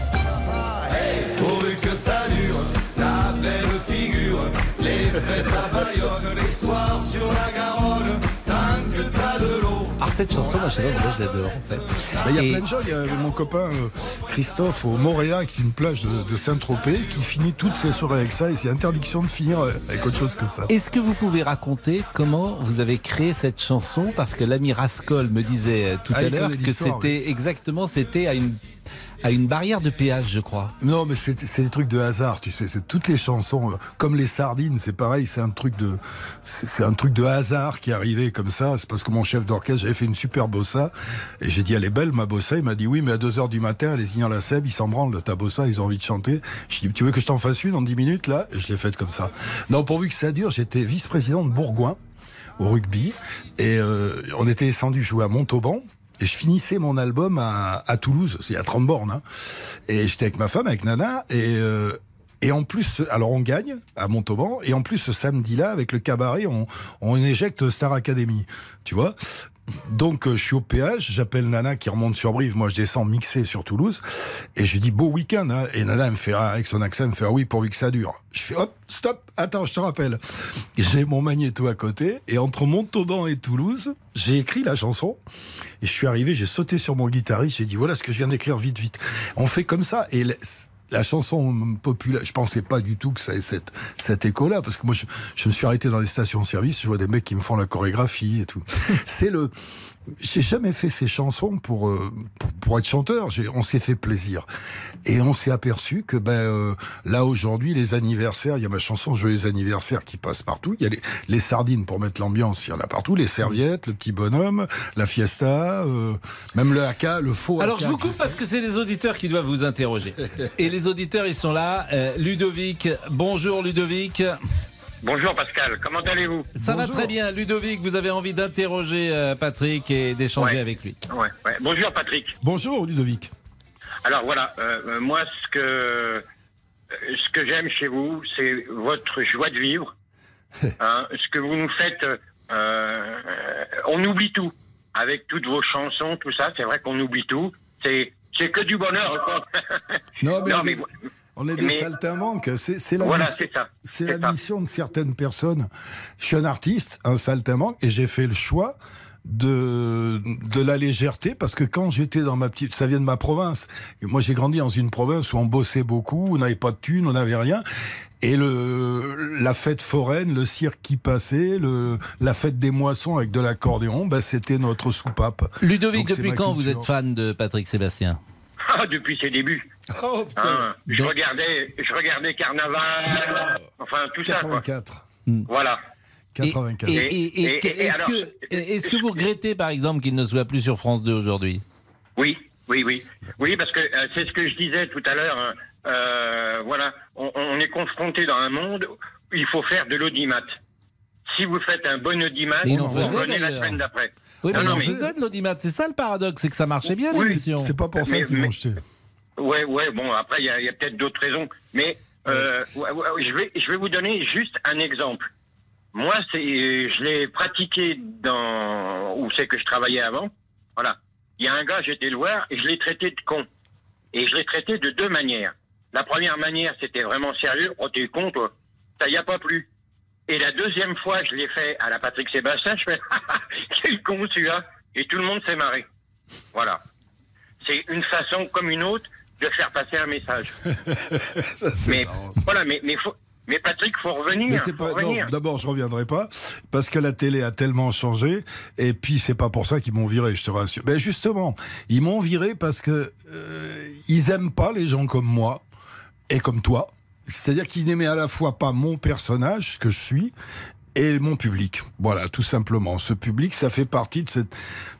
Speaker 3: Cette chanson, moi je sais pas pourquoi je l'adore en fait.
Speaker 15: Bah, Il y a
Speaker 3: Et-
Speaker 15: plein de gens. Il y a mon copain euh, Christophe au Montréal, qui est une plage de, de Saint-Tropez, qui finit toutes ses soirées avec ça. Et c'est interdiction de finir euh, avec autre chose que ça.
Speaker 3: Est-ce que vous pouvez raconter comment vous avez créé cette chanson? Parce que l'ami Rascol me disait euh, tout
Speaker 15: Ah,
Speaker 3: à l'heure que c'était exactement c'était à une à une barrière de péage, je crois.
Speaker 15: Non, mais c'est des trucs de hasard, tu sais. C'est toutes les chansons, euh, comme les sardines, c'est pareil. C'est un truc de, c'est un truc de hasard qui est arrivé comme ça. C'est parce que mon chef d'orchestre, j'avais fait une super bossa, et j'ai dit elle est belle ma bossa. Il m'a dit oui, mais à 2 heures du matin, les ignans la Seb, ils s'en branlent ta bossa, ils ont envie de chanter. J'ai dit tu veux que je t'en fasse une en 10 minutes là? Et je l'ai faite comme ça. Non, pourvu que ça dure, j'étais vice-président de Bourgoin au rugby, et euh, on était descendu jouer à Montauban. Et je finissais mon album à, Toulouse, c'est à 30 bornes. Hein. Et j'étais avec ma femme, avec Nana, et, euh, et en plus, alors on gagne à Montauban, et en plus ce samedi-là, avec le cabaret, on, on éjecte Star Academy, tu vois donc euh, je suis au péage, j'appelle Nana qui remonte sur Brive, moi je descends mixé sur Toulouse, et je lui dis beau week-end, hein. et Nana elle me fait, ah, avec son accent, elle me fait ah oui pourvu que ça dure. Je fais hop, stop, attends, je te rappelle. J'ai mon magnéto à côté, et entre Montauban et Toulouse, j'ai écrit la chanson, et je suis arrivé, j'ai sauté sur mon guitariste, j'ai dit voilà ce que je viens d'écrire vite, vite. On fait comme ça, et la- chanson populaire, je pensais pas du tout que ça ait cette, cet écho-là, parce que moi, je, je me suis arrêté dans les stations-service, je vois des mecs qui me font la chorégraphie et tout. C'est le, j'ai jamais fait ces chansons pour, euh, pour, pour être chanteur. On s'est fait plaisir. Et on s'est aperçu que ben euh, là aujourd'hui les anniversaires, il y a ma chanson Joyeux anniversaire qui passe partout. Il y a les, les sardines pour mettre l'ambiance, il y en a partout. Les serviettes, le petit bonhomme, la fiesta, euh, même le haka, le faux.
Speaker 3: Alors
Speaker 15: haka.
Speaker 3: je vous coupe parce que c'est les auditeurs qui doivent vous interroger. Et les auditeurs ils sont là. Euh, Ludovic, bonjour Ludovic.
Speaker 16: Bonjour Pascal, comment allez-vous
Speaker 3: Ça va très bien Ludovic, vous avez envie d'interroger euh, Patrick et d'échanger
Speaker 16: Ouais.
Speaker 3: avec lui.
Speaker 16: ouais, ouais. Bonjour Patrick.
Speaker 15: Bonjour Ludovic.
Speaker 16: Alors voilà, euh, euh, moi ce que ce que j'aime chez vous, c'est votre joie de vivre. Hein, ce que vous nous faites, euh, on oublie tout. Avec toutes vos chansons, tout ça, c'est vrai qu'on oublie tout. C'est c'est que du bonheur. quoi.
Speaker 15: Non, mais,
Speaker 16: Non,
Speaker 15: on,
Speaker 16: mais vous-
Speaker 15: on est des
Speaker 16: mais-
Speaker 15: saltimbanques. C'est la,
Speaker 16: Voilà,
Speaker 15: mission- la
Speaker 16: ça.
Speaker 15: de certaines personnes. Je suis un artiste, un saltimbanque, et j'ai fait le choix de, de la légèreté parce que quand j'étais dans ma petite, ça vient de ma province. Et moi, j'ai grandi dans une province où on bossait beaucoup, on n'avait pas de thunes, on n'avait rien. Et le, la fête foraine, le cirque qui passait, le, la fête des moissons avec de l'accordéon, ben, c'était notre soupape.
Speaker 3: Ludovic,
Speaker 15: Donc,
Speaker 3: depuis quand vous êtes fan de Patrick Sébastien?
Speaker 16: Ah, depuis ses débuts.
Speaker 15: Oh,
Speaker 16: Hein, je regardais, je regardais Carnaval, enfin tout ça. Quoi.
Speaker 15: 84.
Speaker 16: Voilà.
Speaker 15: 84.
Speaker 3: Et, et- et-
Speaker 16: Et- et
Speaker 3: est-ce que, vous regrettez par exemple qu'il ne soit plus sur France 2 aujourd'hui?
Speaker 16: Oui, oui, oui. Oui, parce que euh, c'est ce que je disais tout à l'heure. hein. Euh, voilà, on, on est confronté dans un monde où il faut faire de l'audimat. Si vous faites un bon audimat, vous revenez la semaine d'après.
Speaker 3: Oui, mais
Speaker 16: Non, mais-
Speaker 3: faisait de l'audimat. C'est ça le paradoxe, c'est que ça marchait bien
Speaker 16: Oui,
Speaker 3: l'émission.
Speaker 15: C'est pas pour ça qu'ils m'ont jeté.
Speaker 16: Ouais, ouais, bon, après, il y a, peut-être d'autres raisons. Mais euh, ouais, ouais, je, vais, je vais vous donner juste un exemple. Moi, c'est, je l'ai pratiqué dans où c'est que je travaillais avant. Voilà. Il y a un gars, j'étais le voir, et je l'ai traité de con. Et je l'ai traité de deux manières. La première manière, c'était vraiment sérieux. Oh, t'es con, toi. Ça y a pas plu. Et la deuxième fois, je l'ai fait à la Patrick Sébastien, je fais quel con celui-là. Et tout le monde s'est marré. Voilà. C'est une façon comme une autre de faire passer un message. mais voilà, mais mais faut, mais Patrick, faut revenir.
Speaker 15: Mais d'abord, je reviendrai pas parce que la télé a tellement changé. Et puis, c'est pas pour ça qu'ils m'ont viré, je te rassure. Ben justement, ils m'ont viré parce que euh, ils aiment pas les gens comme moi et comme toi. C'est-à-dire qu'ils n'aimaient à la fois pas mon personnage, ce que je suis, et mon public. Voilà, tout simplement. Ce public, ça fait partie de cette.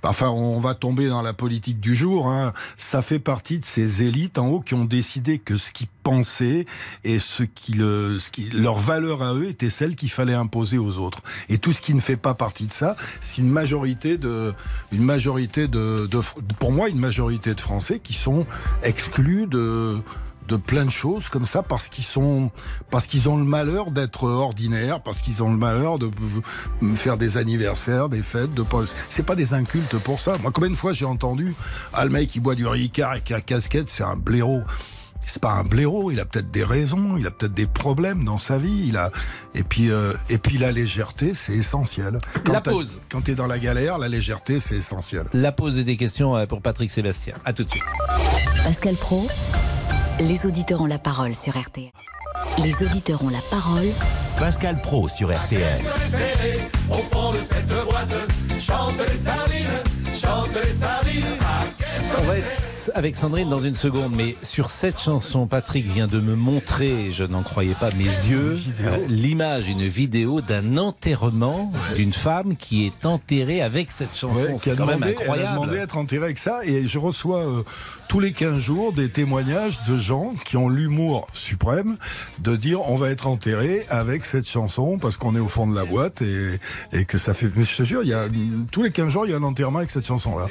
Speaker 15: Enfin, on va tomber dans la politique du jour. Hein. Ça fait partie de ces élites en haut qui ont décidé que ce qu'ils pensaient et ce qui, le, ce qui leur valeur à eux était celle qu'il fallait imposer aux autres. Et tout ce qui ne fait pas partie de ça, c'est une majorité de, une majorité de, de, pour moi, une majorité de Français qui sont exclus de de plein de choses comme ça parce qu'ils sont parce qu'ils ont le malheur d'être ordinaires parce qu'ils ont le malheur de faire des anniversaires des fêtes de pas c'est pas des incultes pour ça. Moi combien de fois j'ai entendu ah le mec qui boit du Ricard et qui a casquette c'est un blaireau c'est pas un blaireau, il a peut-être des raisons, il a peut-être des problèmes dans sa vie, il a et puis euh, et puis la légèreté, c'est essentiel. Quand
Speaker 3: La pause.
Speaker 15: Quand tu es dans la galère, la légèreté, c'est essentiel.
Speaker 3: La pause et des questions euh, pour Patrick Sébastien. À tout de suite.
Speaker 2: Pascal Pro, les auditeurs ont la parole sur RTL. Les auditeurs ont la parole.
Speaker 1: Pascal Pro sur RTL.
Speaker 12: serré au fond de cette boîte. Chante les sardines, chante les sardines. Qu'est-ce
Speaker 3: On
Speaker 12: qu'on
Speaker 3: va
Speaker 12: sait
Speaker 3: être avec Sandrine dans une seconde, mais sur cette chanson, Patrick vient de me montrer, je n'en croyais pas mes yeux, euh, l'image, une vidéo d'un enterrement d'une femme qui est enterrée avec cette chanson.
Speaker 15: Ouais, qui
Speaker 3: C'est
Speaker 15: a
Speaker 3: quand même
Speaker 15: demandé, elle a demandé à
Speaker 3: incroyable.
Speaker 15: être enterrée avec ça et je reçois euh, tous les 15 jours des témoignages de gens qui ont l'humour suprême de dire on va être enterré avec cette chanson parce qu'on est au fond de la boîte et, et que ça fait mais je te jure il y a tous les 15 jours il y a un enterrement avec cette chanson là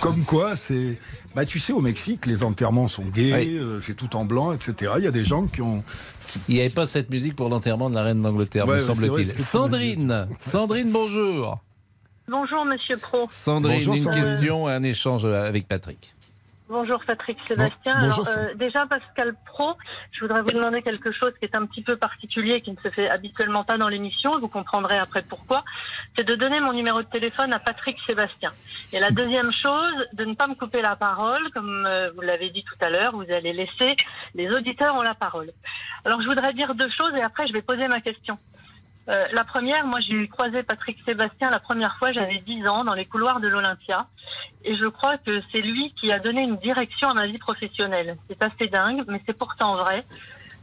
Speaker 15: comme quoi c'est bah tu sais au Mexique les enterrements sont gays euh, c'est tout en blanc etc il y a des gens qui ont
Speaker 3: Il n'y avait pas cette musique pour l'enterrement de la reine d'Angleterre,
Speaker 15: Ouais,
Speaker 3: me semble-t-il. Sandrine, Sandrine, bonjour.
Speaker 17: Bonjour Monsieur Pro.
Speaker 3: Sandrine,
Speaker 15: Bonjour,
Speaker 3: une
Speaker 15: Sandrine.
Speaker 3: question et un échange avec Patrick.
Speaker 17: Bonjour Patrick Sébastien.
Speaker 15: Bon- bonjour,
Speaker 17: Alors, euh, déjà Pascal Pro, je voudrais vous demander quelque chose qui est un petit peu particulier qui ne se fait habituellement pas dans l'émission. Vous comprendrez après pourquoi. C'est de donner mon numéro de téléphone à Patrick Sébastien. Et la deuxième chose, de ne pas me couper la parole, comme euh, vous l'avez dit tout à l'heure. Vous allez laisser les auditeurs ont la parole. Alors je voudrais dire deux choses et après je vais poser ma question. Euh, la première, moi j'ai croisé Patrick Sébastien la première fois, j'avais 10 ans dans les couloirs de l'Olympia. Et je crois que c'est lui qui a donné une direction à ma vie professionnelle. C'est assez dingue, mais c'est pourtant vrai.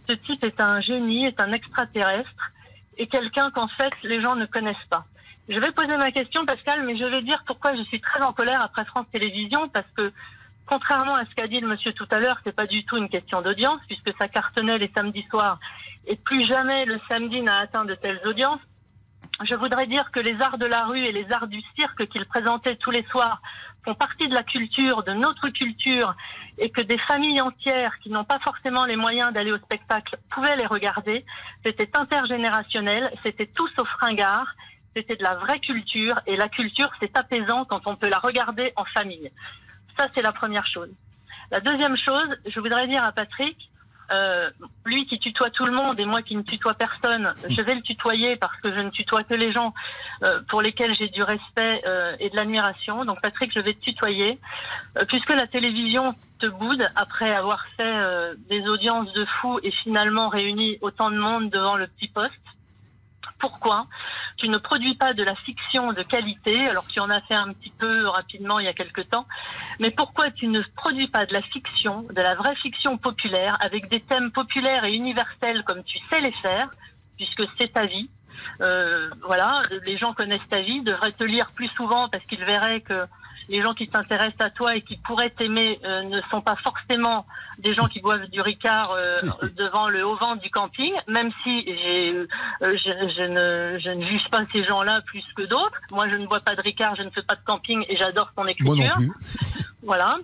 Speaker 17: Ce type est un génie, est un extraterrestre et quelqu'un qu'en fait les gens ne connaissent pas. Je vais poser ma question, Pascal, mais je vais dire pourquoi je suis très en colère après France Télévisions, parce que contrairement à ce qu'a dit le monsieur tout à l'heure, c'est pas du tout une question d'audience, puisque ça cartonnait les samedis soirs, et plus jamais le samedi n'a atteint de telles audiences. Je voudrais dire que les arts de la rue et les arts du cirque qu'il présentait tous les soirs font partie de la culture, de notre culture, et que des familles entières qui n'ont pas forcément les moyens d'aller au spectacle pouvaient les regarder. C'était intergénérationnel, c'était tous au fringard, c'était de la vraie culture, et la culture, c'est apaisant quand on peut la regarder en famille. Ça, c'est la première chose. La deuxième chose, je voudrais dire à Patrick, euh, lui qui tutoie tout le monde et moi qui ne tutoie personne, je vais le tutoyer parce que je ne tutoie que les gens euh, pour lesquels j'ai du respect euh, et de l'admiration. Donc Patrick, je vais te tutoyer. Euh, puisque la télévision te boude après avoir fait euh, des audiences de fous et finalement réuni autant de monde devant le petit poste, pourquoi tu ne produis pas de la fiction de qualité, alors tu en as fait un petit peu rapidement il y a quelque temps, mais pourquoi tu ne produis pas de la fiction, de la vraie fiction populaire, avec des thèmes populaires et universels comme tu sais les faire, puisque c'est ta vie. Euh, voilà, les gens connaissent ta vie, devraient te lire plus souvent parce qu'ils verraient que les gens qui s'intéressent à toi et qui pourraient t'aimer euh, ne sont pas forcément des gens qui boivent du Ricard euh, devant le haut vent du camping, même si j'ai, euh, je, je ne, je ne juge pas ces gens-là plus que d'autres. Moi, je ne bois pas de Ricard, je ne fais pas de camping et j'adore ton écriture.
Speaker 15: Moi non plus.
Speaker 17: Voilà.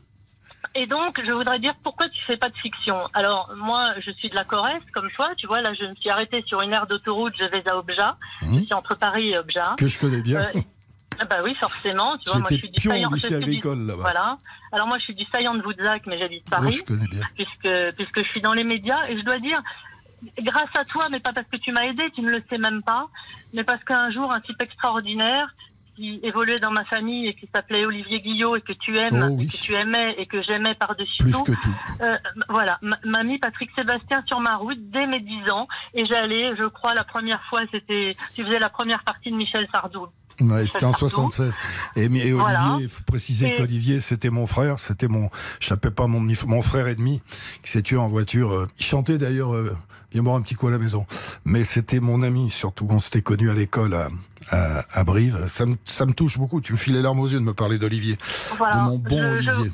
Speaker 17: Et donc, je voudrais dire pourquoi tu fais pas de fiction? Alors, moi, je suis de la Corrèze, comme toi. Tu vois, là, je me suis arrêtée sur une aire d'autoroute. Je vais à Obja. Je suis entre Paris et Obja.
Speaker 15: Mmh. Que je connais bien.
Speaker 17: Euh, ah bah oui, forcément. Tu vois, moi, je suis
Speaker 15: pion au lycée
Speaker 17: du-
Speaker 15: agricole, là-bas.
Speaker 17: Voilà. Alors moi, je suis du Saillant de Voudzac, mais j'habite Paris.
Speaker 15: Ouais, je connais bien.
Speaker 17: Puisque, puisque je suis dans les médias. Et je dois dire, grâce à toi, mais pas parce que tu m'as aidé, tu ne le sais même pas, mais parce qu'un jour, un type extraordinaire qui évoluait dans ma famille et qui s'appelait Olivier Guillot et que tu aimes,
Speaker 15: Oh oui.
Speaker 17: et que tu aimais et que j'aimais par-dessus
Speaker 15: Plus
Speaker 17: tout.
Speaker 15: que tout.
Speaker 17: Euh, voilà, m'a mis Patrick Sébastien sur ma route dès mes 10 ans et j'allais, je crois, la première fois, c'était, tu faisais la première partie de Michel Sardou.
Speaker 15: Ouais, c'était en 76. Et, et
Speaker 17: Voilà.
Speaker 15: Olivier, il faut préciser
Speaker 17: Et-
Speaker 15: qu'Olivier, c'était mon frère, c'était mon, je pas mon, mon frère et demi, qui s'est tué en voiture. euh, Il chantait d'ailleurs, euh, viens boire un petit coup à la maison. Mais c'était mon ami, surtout. On s'était connus à l'école à, à, à Brive. Ça me, ça me touche beaucoup. Tu me files les larmes aux yeux de me parler d'Olivier.
Speaker 17: Voilà.
Speaker 15: De mon bon
Speaker 17: Je- je-
Speaker 15: Olivier.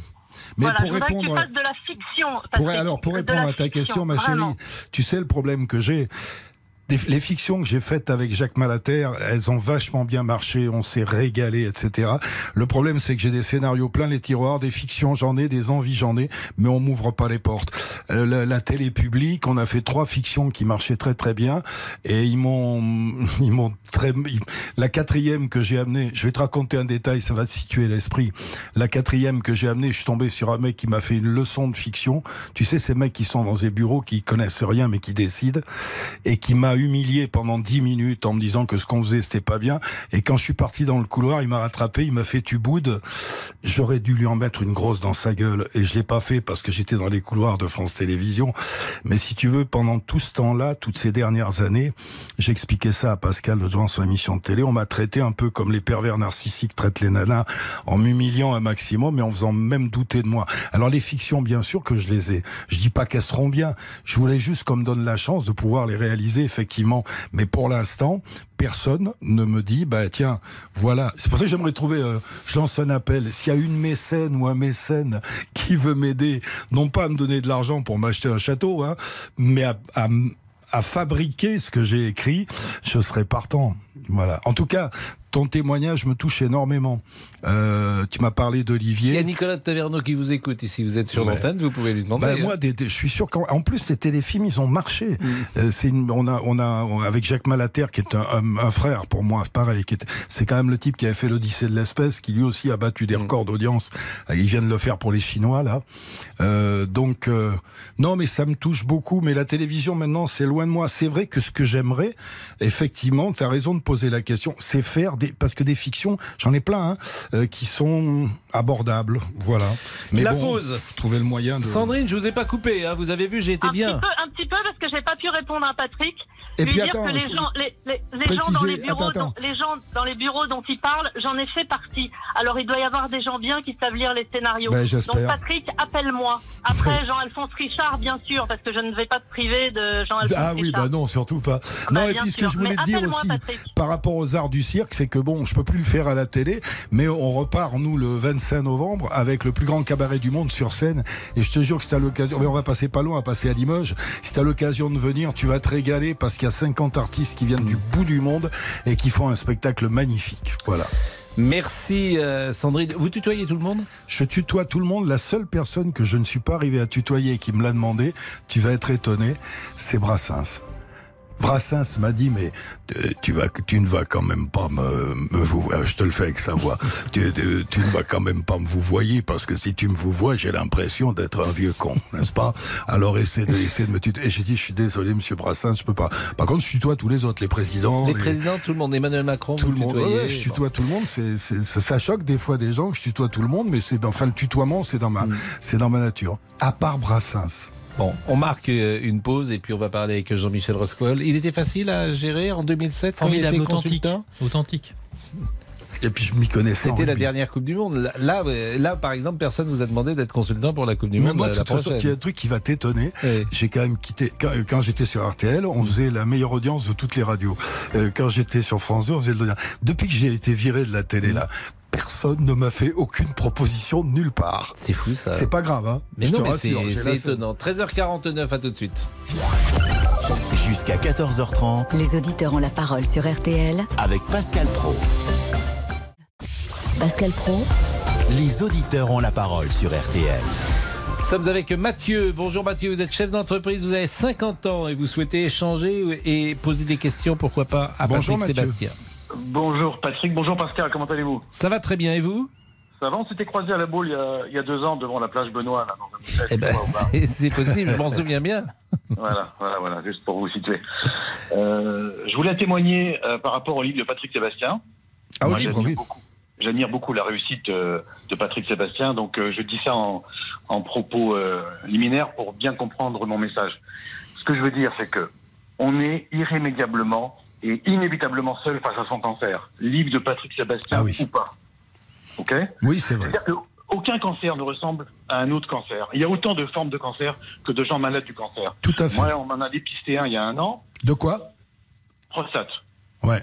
Speaker 15: Mais
Speaker 17: voilà,
Speaker 15: pour répondre.
Speaker 17: de la fiction.
Speaker 15: Pour, alors, pour répondre à ta
Speaker 17: fiction,
Speaker 15: question, ma
Speaker 17: vraiment.
Speaker 15: chérie, tu sais le problème que j'ai les fictions que j'ai faites avec Jacques Malater, elles ont vachement bien marché, on s'est régalé, etc. Le problème, c'est que j'ai des scénarios plein les tiroirs, des fictions j'en ai, des envies j'en ai, mais on m'ouvre pas les portes. Euh, la, la télé publique, on a fait trois fictions qui marchaient très très bien, et ils m'ont, ils m'ont très, la quatrième que j'ai amenée, je vais te raconter un détail, ça va te situer l'esprit. La quatrième que j'ai amenée, je suis tombé sur un mec qui m'a fait une leçon de fiction. Tu sais, ces mecs qui sont dans des bureaux, qui connaissent rien, mais qui décident, et qui m'a humilié pendant dix minutes en me disant que ce qu'on faisait, c'était pas bien. Et quand je suis parti dans le couloir, il m'a rattrapé, il m'a fait tu boudes. J'aurais dû lui en mettre une grosse dans sa gueule, et je l'ai pas fait parce que j'étais dans les couloirs de France Télévisions. Mais si tu veux, pendant tout ce temps-là, toutes ces dernières années, j'expliquais ça à Pascal le jour sur l'émission de télé, on m'a traité un peu comme les pervers narcissiques traitent les nanas, en m'humiliant un maximum et en faisant même douter de moi. Alors les fictions, bien sûr que je les ai. Je dis pas qu'elles seront bien. Je voulais juste qu'on me donne la chance de pouvoir les réaliser, effectivement. Mais pour l'instant, personne ne me dit, bah tiens, voilà. C'est pour ça que j'aimerais trouver, euh, je lance un appel. S'il y a une mécène ou un mécène qui veut m'aider, non pas à me donner de l'argent pour m'acheter un château, hein, mais à, à fabriquer ce que j'ai écrit, je serais partant. Voilà. En tout cas, ton témoignage me touche énormément. Euh, tu m'as parlé d'Olivier.
Speaker 3: Il y a Nicolas de Taverneau qui vous écoute ici. Vous êtes sur
Speaker 15: Ouais.
Speaker 3: l'antenne, vous pouvez lui demander.
Speaker 15: Bah, moi, des- des- je suis sûr qu'en en plus ces téléfilms, ils ont marché.
Speaker 3: Mm.
Speaker 15: Euh, c'est une- on a, on a, avec Jacques Malater, qui est un, un- un frère pour moi, pareil. qui est- C'est quand même le type qui avait fait l'Odyssée de l'espèce, qui lui aussi a battu
Speaker 3: Mm.
Speaker 15: des records d'audience. Euh, Il vient de le faire pour les Chinois là. Euh, donc euh, non, mais ça me touche beaucoup. Mais la télévision maintenant, c'est loin de moi. C'est vrai que ce que j'aimerais, effectivement, tu as raison de poser la question, c'est faire des, parce que des fictions, j'en ai plein, hein, euh, qui sont abordables. Voilà. Mais
Speaker 3: La
Speaker 15: bon,
Speaker 3: pause.
Speaker 15: trouver le moyen de.
Speaker 3: Sandrine, je vous ai pas coupé. hein. Vous avez vu, j'ai été
Speaker 17: un
Speaker 3: bien.
Speaker 17: Petit peu, un petit peu parce que j'ai pas pu répondre à Patrick.
Speaker 15: Et
Speaker 17: lui
Speaker 15: puis,
Speaker 17: dire
Speaker 15: attends,
Speaker 17: que les
Speaker 15: je-
Speaker 17: gens, les, les- les gens dans les bureaux,
Speaker 15: attends, attends.
Speaker 17: dont- les gens dans les bureaux dont il parle, j'en ai fait partie. Alors il doit y avoir des gens bien qui savent lire les scénarios.
Speaker 15: Ben, j'espère.
Speaker 17: Donc Patrick, appelle-moi. Après Jean-Alphonse Richard, bien sûr, parce que je ne vais pas te priver de Jean-Alphonse
Speaker 15: Ah oui,
Speaker 17: Richard.
Speaker 15: bah non, surtout pas.
Speaker 17: Bah,
Speaker 15: non, et puis ce que je voulais te dire aussi,
Speaker 17: Patrick.
Speaker 15: par rapport aux arts du cirque, c'est que bon, je peux plus le faire à la télé, mais on repart, nous, le 25 novembre, avec le plus grand cabaret du monde sur scène. Et je te jure que si t'as l'occasion, mais on va passer pas loin, on va passer à Limoges. Si t'as l'occasion de venir, tu vas te régaler parce qu'il y a 50 artistes qui viennent du bout du monde et qui font un spectacle magnifique. Voilà.
Speaker 3: Merci euh, Sandrine. Vous tutoyez tout le monde?
Speaker 15: Je tutoie tout le monde. La seule personne que je ne suis pas arrivé à tutoyer et qui me l'a demandé, tu vas être étonné, c'est Brassens. Brassens m'a dit mais euh, tu vas tu ne vas quand même pas me, me vous voir. je te le fais avec sa voix tu, tu, tu ne vas quand même pas me vous voyer parce que si tu me vous vois j'ai l'impression d'être un vieux con n'est-ce pas? Alors essaie de essaie de me tutoyer et j'ai dit je suis désolé monsieur Brassens je peux pas par contre je tutoie tous les autres les présidents
Speaker 3: Les présidents, tout le monde. Emmanuel Macron,
Speaker 15: tout
Speaker 3: vous
Speaker 15: le monde. Ouais, je tutoie tout le monde. C'est, c'est, ça, ça choque des fois des gens que je tutoie tout le monde, mais c'est enfin le tutoiement, c'est dans ma,
Speaker 3: Mm.
Speaker 15: c'est dans ma nature. À part Brassens.
Speaker 3: Bon, on marque euh, une pause et puis on va parler avec Jean-Michel Roscoe. Il était facile à gérer en 2007 quand il
Speaker 18: Formidable,
Speaker 3: était
Speaker 18: authentique.
Speaker 3: consultant
Speaker 18: Authentique.
Speaker 15: Et puis je m'y connaissais.
Speaker 3: C'était la
Speaker 15: rugby.
Speaker 3: dernière Coupe du Monde. Là, Là, euh, par exemple, personne vous a demandé d'être consultant pour la Coupe du
Speaker 15: Mais
Speaker 3: Monde
Speaker 15: moi,
Speaker 3: euh,
Speaker 15: de toute façon, il y a un truc qui va t'étonner.
Speaker 3: Oui.
Speaker 15: J'ai quand même quitté. Quand, quand j'étais sur RTL, on faisait la meilleure audience de toutes les radios. Euh, quand j'étais sur France 2, on faisait le Depuis que j'ai été viré de la télé là, personne ne m'a fait aucune proposition de nulle part.
Speaker 3: C'est fou ça.
Speaker 15: C'est pas grave, hein.
Speaker 3: Mais
Speaker 15: Je
Speaker 3: non,
Speaker 15: te
Speaker 3: mais c'est étonnant. 13h49, à tout de suite.
Speaker 1: Jusqu'à 14h30
Speaker 2: Les auditeurs ont la parole sur RTL.
Speaker 1: avec Pascal Pro.
Speaker 2: Pascal Pro,
Speaker 1: Les auditeurs ont la parole sur RTL.
Speaker 3: Nous sommes avec Mathieu. Bonjour Mathieu, vous êtes chef d'entreprise, vous avez 50 ans et vous souhaitez échanger et poser des questions, pourquoi pas, à
Speaker 15: Bonjour,
Speaker 3: Patrick
Speaker 15: Mathieu.
Speaker 3: Sébastien.
Speaker 4: Bonjour Patrick, bonjour Pascal, comment allez-vous?
Speaker 3: Ça va très bien. Et vous?
Speaker 4: Ça va, on s'était croisés à la boule il y, a, il y a deux ans devant la plage Benoît, là, dans
Speaker 3: Eh ben, c'est possible, je m'en souviens bien.
Speaker 4: Voilà, voilà, voilà, juste pour vous situer. Euh, je voulais témoigner euh, par rapport au livre de Patrick Sébastien.
Speaker 15: Ah, au
Speaker 4: Moi,
Speaker 15: livre, oui.
Speaker 4: beaucoup- J'admire beaucoup la réussite euh, de Patrick Sébastien, donc euh, je dis ça en, en propos euh, liminaire pour bien comprendre mon message. Ce que je veux dire, c'est que on est irrémédiablement est inévitablement seul face à son cancer. Livre de Patrick Sébastien ou pas. Ok
Speaker 15: Oui, c'est vrai.
Speaker 4: Aucun cancer ne ressemble à un autre cancer. Il y a autant de formes de cancer que de gens malades du cancer.
Speaker 15: Tout à fait.
Speaker 4: Moi, on m'en a dépisté un il y a un an,
Speaker 15: De quoi?
Speaker 4: Prostate.
Speaker 15: Ouais.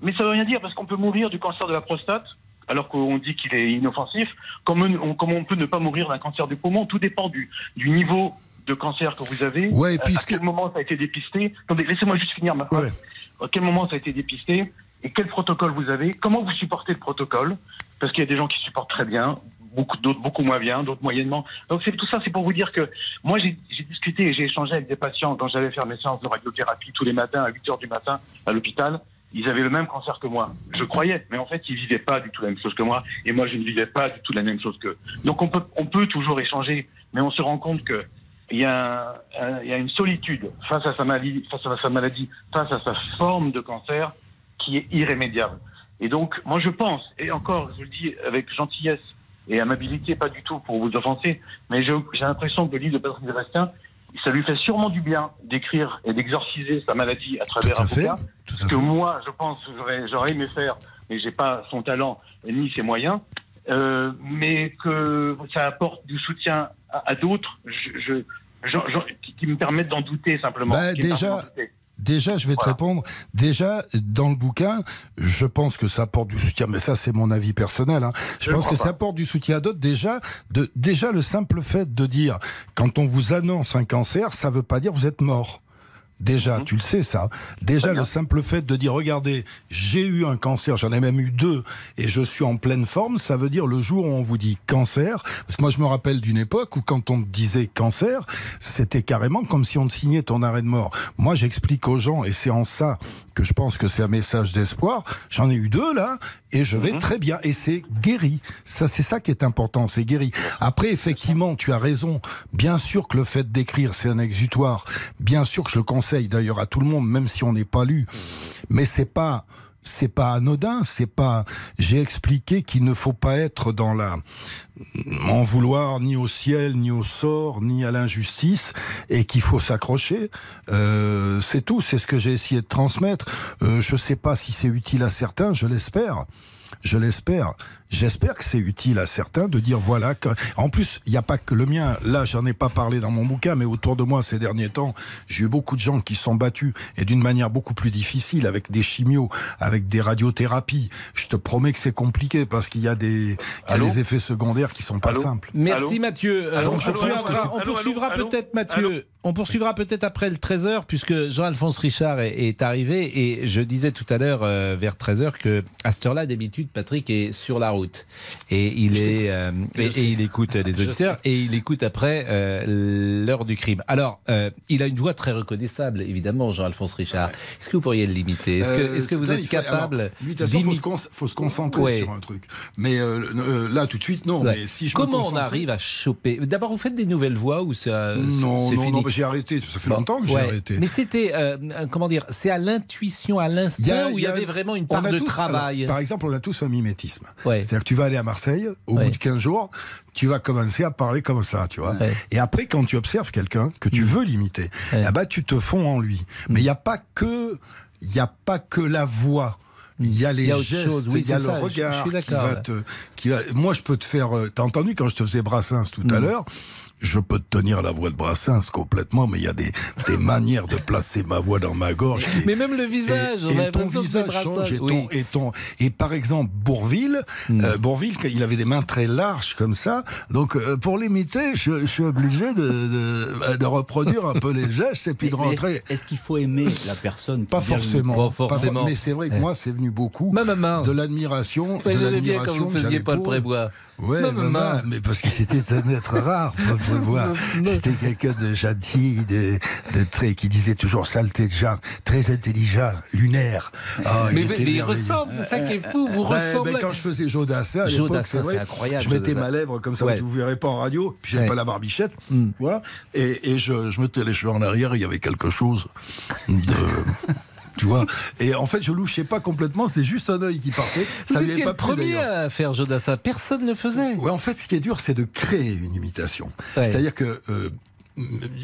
Speaker 4: Mais ça veut rien dire parce qu'on peut mourir du cancer de la prostate alors qu'on dit qu'il est inoffensif, comme on, comme on peut ne pas mourir d'un cancer du poumon. Tout dépend du, du niveau de cancer que vous avez.
Speaker 15: Ouais, puisque-
Speaker 4: À quel moment ça a été dépisté Attendez, laissez-moi juste finir ma phrase. À quel moment ça a été dépisté Et quel protocole vous avez Comment vous supportez le protocole Parce qu'il y a des gens qui supportent très bien, beaucoup d'autres beaucoup moins bien, d'autres moyennement. Donc c'est tout ça, c'est pour vous dire que moi j'ai discuté et j'ai échangé avec des patients quand j'allais faire mes séances de radiothérapie tous les matins à 8 heures du matin à l'hôpital. Ils avaient le même cancer que moi. Je croyais, mais en fait ils vivaient pas du tout la même chose que moi, et moi je ne vivais pas du tout la même chose qu'eux. Donc on peut on peut toujours échanger, mais on se rend compte que il y, a un- il y a une solitude face à sa maladie, face à sa maladie, face à sa forme de cancer qui est irrémédiable. Et donc, moi, je pense, et encore, je le dis avec gentillesse et amabilité, pas du tout pour vous offenser, mais j'ai l'impression que le livre de Patrick Sébastien, ça lui fait sûrement du bien d'écrire et d'exorciser sa maladie à travers
Speaker 15: Tout à
Speaker 4: un
Speaker 15: fait,
Speaker 4: bouquin. Ce que moi, je pense, j'aurais, j'aurais aimé faire, mais j'ai pas son talent ni ses moyens, euh, mais que ça apporte du soutien à, à d'autres, je, je- je- je- qui, me permettent d'en douter simplement.
Speaker 15: Bah, déjà, déjà, je vais te répondre. Déjà, dans le bouquin, je pense que ça apporte du soutien, mais ça, c'est mon avis personnel. hein. Je,
Speaker 4: Je
Speaker 15: pense que
Speaker 4: pas.
Speaker 15: ça apporte du soutien à d'autres. Déjà, de, déjà, le simple fait de dire, quand on vous annonce un cancer, ça veut pas dire vous êtes mort.
Speaker 4: Mhm.
Speaker 15: Déjà, tu le sais ça. Déjà, le simple fait de dire, regardez, j'ai eu un cancer, j'en ai même eu deux, et je suis en pleine forme, ça veut dire le jour où on vous dit cancer, parce que moi je me rappelle d'une époque où quand on disait cancer, c'était carrément comme si on te signait ton arrêt de mort. Moi j'explique aux gens, et c'est en ça que je pense que c'est un message d'espoir, j'en ai eu deux là, et je vais très bien, et c'est guéri. Ça, c'est ça qui est important, c'est guéri. Après, effectivement, tu as raison. Bien sûr que le fait d'écrire, c'est un exutoire. Bien sûr que je le conseille d'ailleurs à tout le monde, même si on n'est pas lu. Mais c'est pas, c'est pas anodin, c'est pas. J'ai expliqué qu'il ne faut pas être dans la en vouloir ni au ciel, ni au sort, ni à l'injustice, et qu'il faut s'accrocher. Euh, c'est tout, c'est ce que j'ai essayé de transmettre. Euh, je sais pas si c'est utile à certains, je l'espère. Je l'espère. J'espère que c'est utile à certains de dire voilà. Que... En plus, il n'y a pas que le mien. Là, j'en ai pas parlé dans mon bouquin, mais autour de moi ces derniers temps, j'ai eu beaucoup de gens qui sont battus et d'une manière beaucoup plus difficile avec des chimios, avec des radiothérapies. Je te promets que c'est compliqué parce qu'il y a des, y a des effets secondaires qui sont pas simples.
Speaker 3: Merci Mathieu.
Speaker 15: Donc,
Speaker 3: on
Speaker 15: je
Speaker 3: poursuivra,
Speaker 15: pense que c'est-
Speaker 3: on poursuivra peut-être Mathieu. On poursuivra peut-être après le 13h puisque Jean-Alphonse Richard est, est arrivé et je disais tout à l'heure euh, vers 13h que à cette heure-là d'habitude Patrick est sur la route et il est euh, et, il écoute les
Speaker 18: Je
Speaker 3: auditeurs et il écoute après euh, l'heure du crime. Alors euh, il a une voix très reconnaissable évidemment Jean-Alphonse Richard. Est-ce que vous pourriez l'imiter? Est-ce que
Speaker 15: Euh,
Speaker 3: vous êtes
Speaker 15: il faut-
Speaker 3: capable
Speaker 15: l'imitation, faut se, faut concentrer
Speaker 3: Ouais.
Speaker 15: sur un truc. Mais euh, euh, là, tout de suite, non.
Speaker 3: Ouais.
Speaker 15: Mais si je me
Speaker 3: Comment on arrive à choper? D'abord, vous faites des nouvelles voix ou ça
Speaker 15: Non, non, j'ai arrêté. Ça fait
Speaker 3: Bon,
Speaker 15: longtemps que j'ai arrêté.
Speaker 3: Mais c'était, euh, euh, comment dire, c'est à l'intuition, à l'instinct, où il y, avait vraiment une part de travail.
Speaker 15: alors, par exemple, on a tous un mimétisme.
Speaker 3: Ouais.
Speaker 15: C'est-à-dire que tu vas aller à Marseille, au bout de 15 jours, tu vas commencer à parler comme ça, tu vois. Et après, quand tu observes quelqu'un que
Speaker 3: Mm.
Speaker 15: tu veux l'imiter, eh ben, tu te fonds en lui. Mais il n'y a pas que, il a pas que la voix. Il y a les
Speaker 3: Il y a autre
Speaker 15: gestes,
Speaker 3: chose, oui,
Speaker 15: il y a le
Speaker 3: ça, je- je
Speaker 15: regard qui va
Speaker 3: ouais.
Speaker 15: te, qui va, moi je peux te faire, euh, t'as entendu quand je te faisais Brassens tout à
Speaker 3: Mm.
Speaker 15: l'heure, je peux te tenir la voix de Brassens complètement, mais il y a des, des manières de placer ma voix dans ma gorge. qui
Speaker 3: Mais même le visage, on
Speaker 15: et, et ton visage change et, ton,
Speaker 3: Oui.
Speaker 15: et, ton- et par exemple Bourville,
Speaker 3: Hmm.
Speaker 15: euh, Bourville, il avait des mains très larges comme ça, donc euh, pour l'imiter, je, je suis obligé de, de, de reproduire un peu les gestes et puis de
Speaker 18: Mais-
Speaker 15: rentrer.
Speaker 18: Est-ce qu'il faut aimer la personne
Speaker 15: Pas forcément. Pas for- mais c'est vrai que moi, c'est venu beaucoup de l'admiration.
Speaker 3: Ouais,
Speaker 15: de
Speaker 3: j'aimais bien quand
Speaker 15: l'admiration
Speaker 3: vous faisiez Paul Prébois.
Speaker 15: Ouais,
Speaker 3: Ma
Speaker 15: maman,
Speaker 3: maman.
Speaker 15: mais parce que c'était un être rare, C'était quelqu'un de gentil, de, de très, qui disait toujours saleté de genre, très intelligent, lunaire. Ah,
Speaker 3: Mais-
Speaker 15: était
Speaker 3: mais il ressemble, c'est ça qui est fou, vous
Speaker 15: Ben,
Speaker 3: ressemblez.
Speaker 15: ben, quand je faisais Jodassin, à l'époque,
Speaker 3: Jodassin,
Speaker 15: vrai,
Speaker 3: c'est incroyable,
Speaker 15: Je mettais
Speaker 3: Jodassin.
Speaker 15: ma lèvre comme ça,
Speaker 3: Ouais.
Speaker 15: vous ne verrez pas en radio, puis j'avais
Speaker 3: Ouais.
Speaker 15: pas la barbichette,
Speaker 3: Mm.
Speaker 15: voilà, et, et je, je mettais les cheveux en arrière, il y avait quelque chose de... Tu vois Et en fait, je louchais pas complètement, c'est juste un œil qui partait.
Speaker 3: Vous
Speaker 15: Ça lui est pas
Speaker 3: le
Speaker 15: pris,
Speaker 3: premier à faire Jodassin. Personne ne le faisait.
Speaker 15: Ouais, en fait, ce qui est dur, c'est de créer une imitation.
Speaker 3: Ouais.
Speaker 15: C'est-à-dire que euh,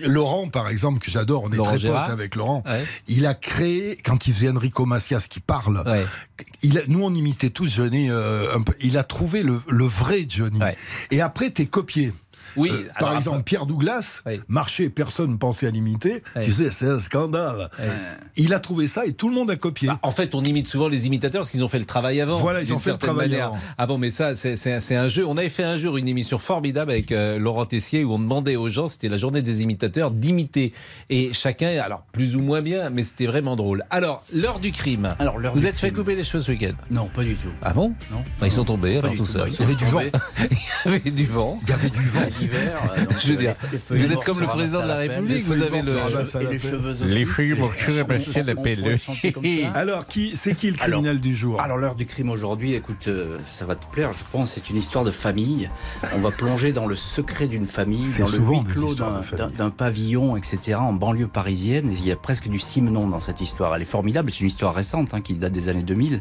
Speaker 15: Laurent, par exemple, que j'adore, on est
Speaker 3: Laurent
Speaker 15: très
Speaker 3: Gérard.
Speaker 15: potes avec Laurent.
Speaker 3: Ouais.
Speaker 15: Il a créé, quand il faisait Enrico Macias qui parle, il a- nous on imitait tous Johnny euh, un peu. Il a trouvé le, le vrai Johnny. Et après, t'es copié.
Speaker 3: Oui,
Speaker 15: Euh, par exemple, Pierre Douglas, marchait, personne ne pensait à l'imiter. Tu sais, c'est un scandale. Il a trouvé ça et tout le monde a copié.
Speaker 3: En fait, on imite souvent les imitateurs parce qu'ils ont fait le travail avant.
Speaker 15: Voilà, ils ont fait le travail
Speaker 3: manière.
Speaker 15: avant.
Speaker 3: Avant, mais ça, c'est- un jeu. On avait fait un jour une émission formidable avec euh, Laurent Tessier où on demandait aux gens, c'était la journée des imitateurs, d'imiter. Et chacun, alors plus ou moins bien, mais c'était vraiment drôle. Alors, l'heure du crime.
Speaker 18: Alors, l'heure
Speaker 3: Vous
Speaker 18: du
Speaker 3: êtes fait couper les cheveux ce week-end?
Speaker 18: Non, pas du tout.
Speaker 3: Ah bon?
Speaker 18: Non.
Speaker 3: Bah, Ils sont tombés alors tout.
Speaker 18: Bah, Il y avait du
Speaker 3: tombés. Il y avait du vent.
Speaker 15: Il y avait du vent.
Speaker 18: L'hiver. euh,
Speaker 3: Je veux
Speaker 18: euh,
Speaker 3: dire,
Speaker 18: les- les feuilles
Speaker 3: vous êtes comme le président de la République, vous avez le-
Speaker 15: les
Speaker 18: feuilles mortes se ramassent à la
Speaker 15: comme ça. Alors, qui, c'est qui le criminel du jour?
Speaker 18: Alors l'heure du crime aujourd'hui, écoute, euh, ça va te plaire, je pense, c'est une histoire de famille. On va plonger dans le secret d'une famille, dans le huis clos d'un- pavillon, etc., en banlieue parisienne. Il y a presque du Simenon dans cette histoire. Elle est formidable, c'est une histoire récente hein, qui date des années 2000.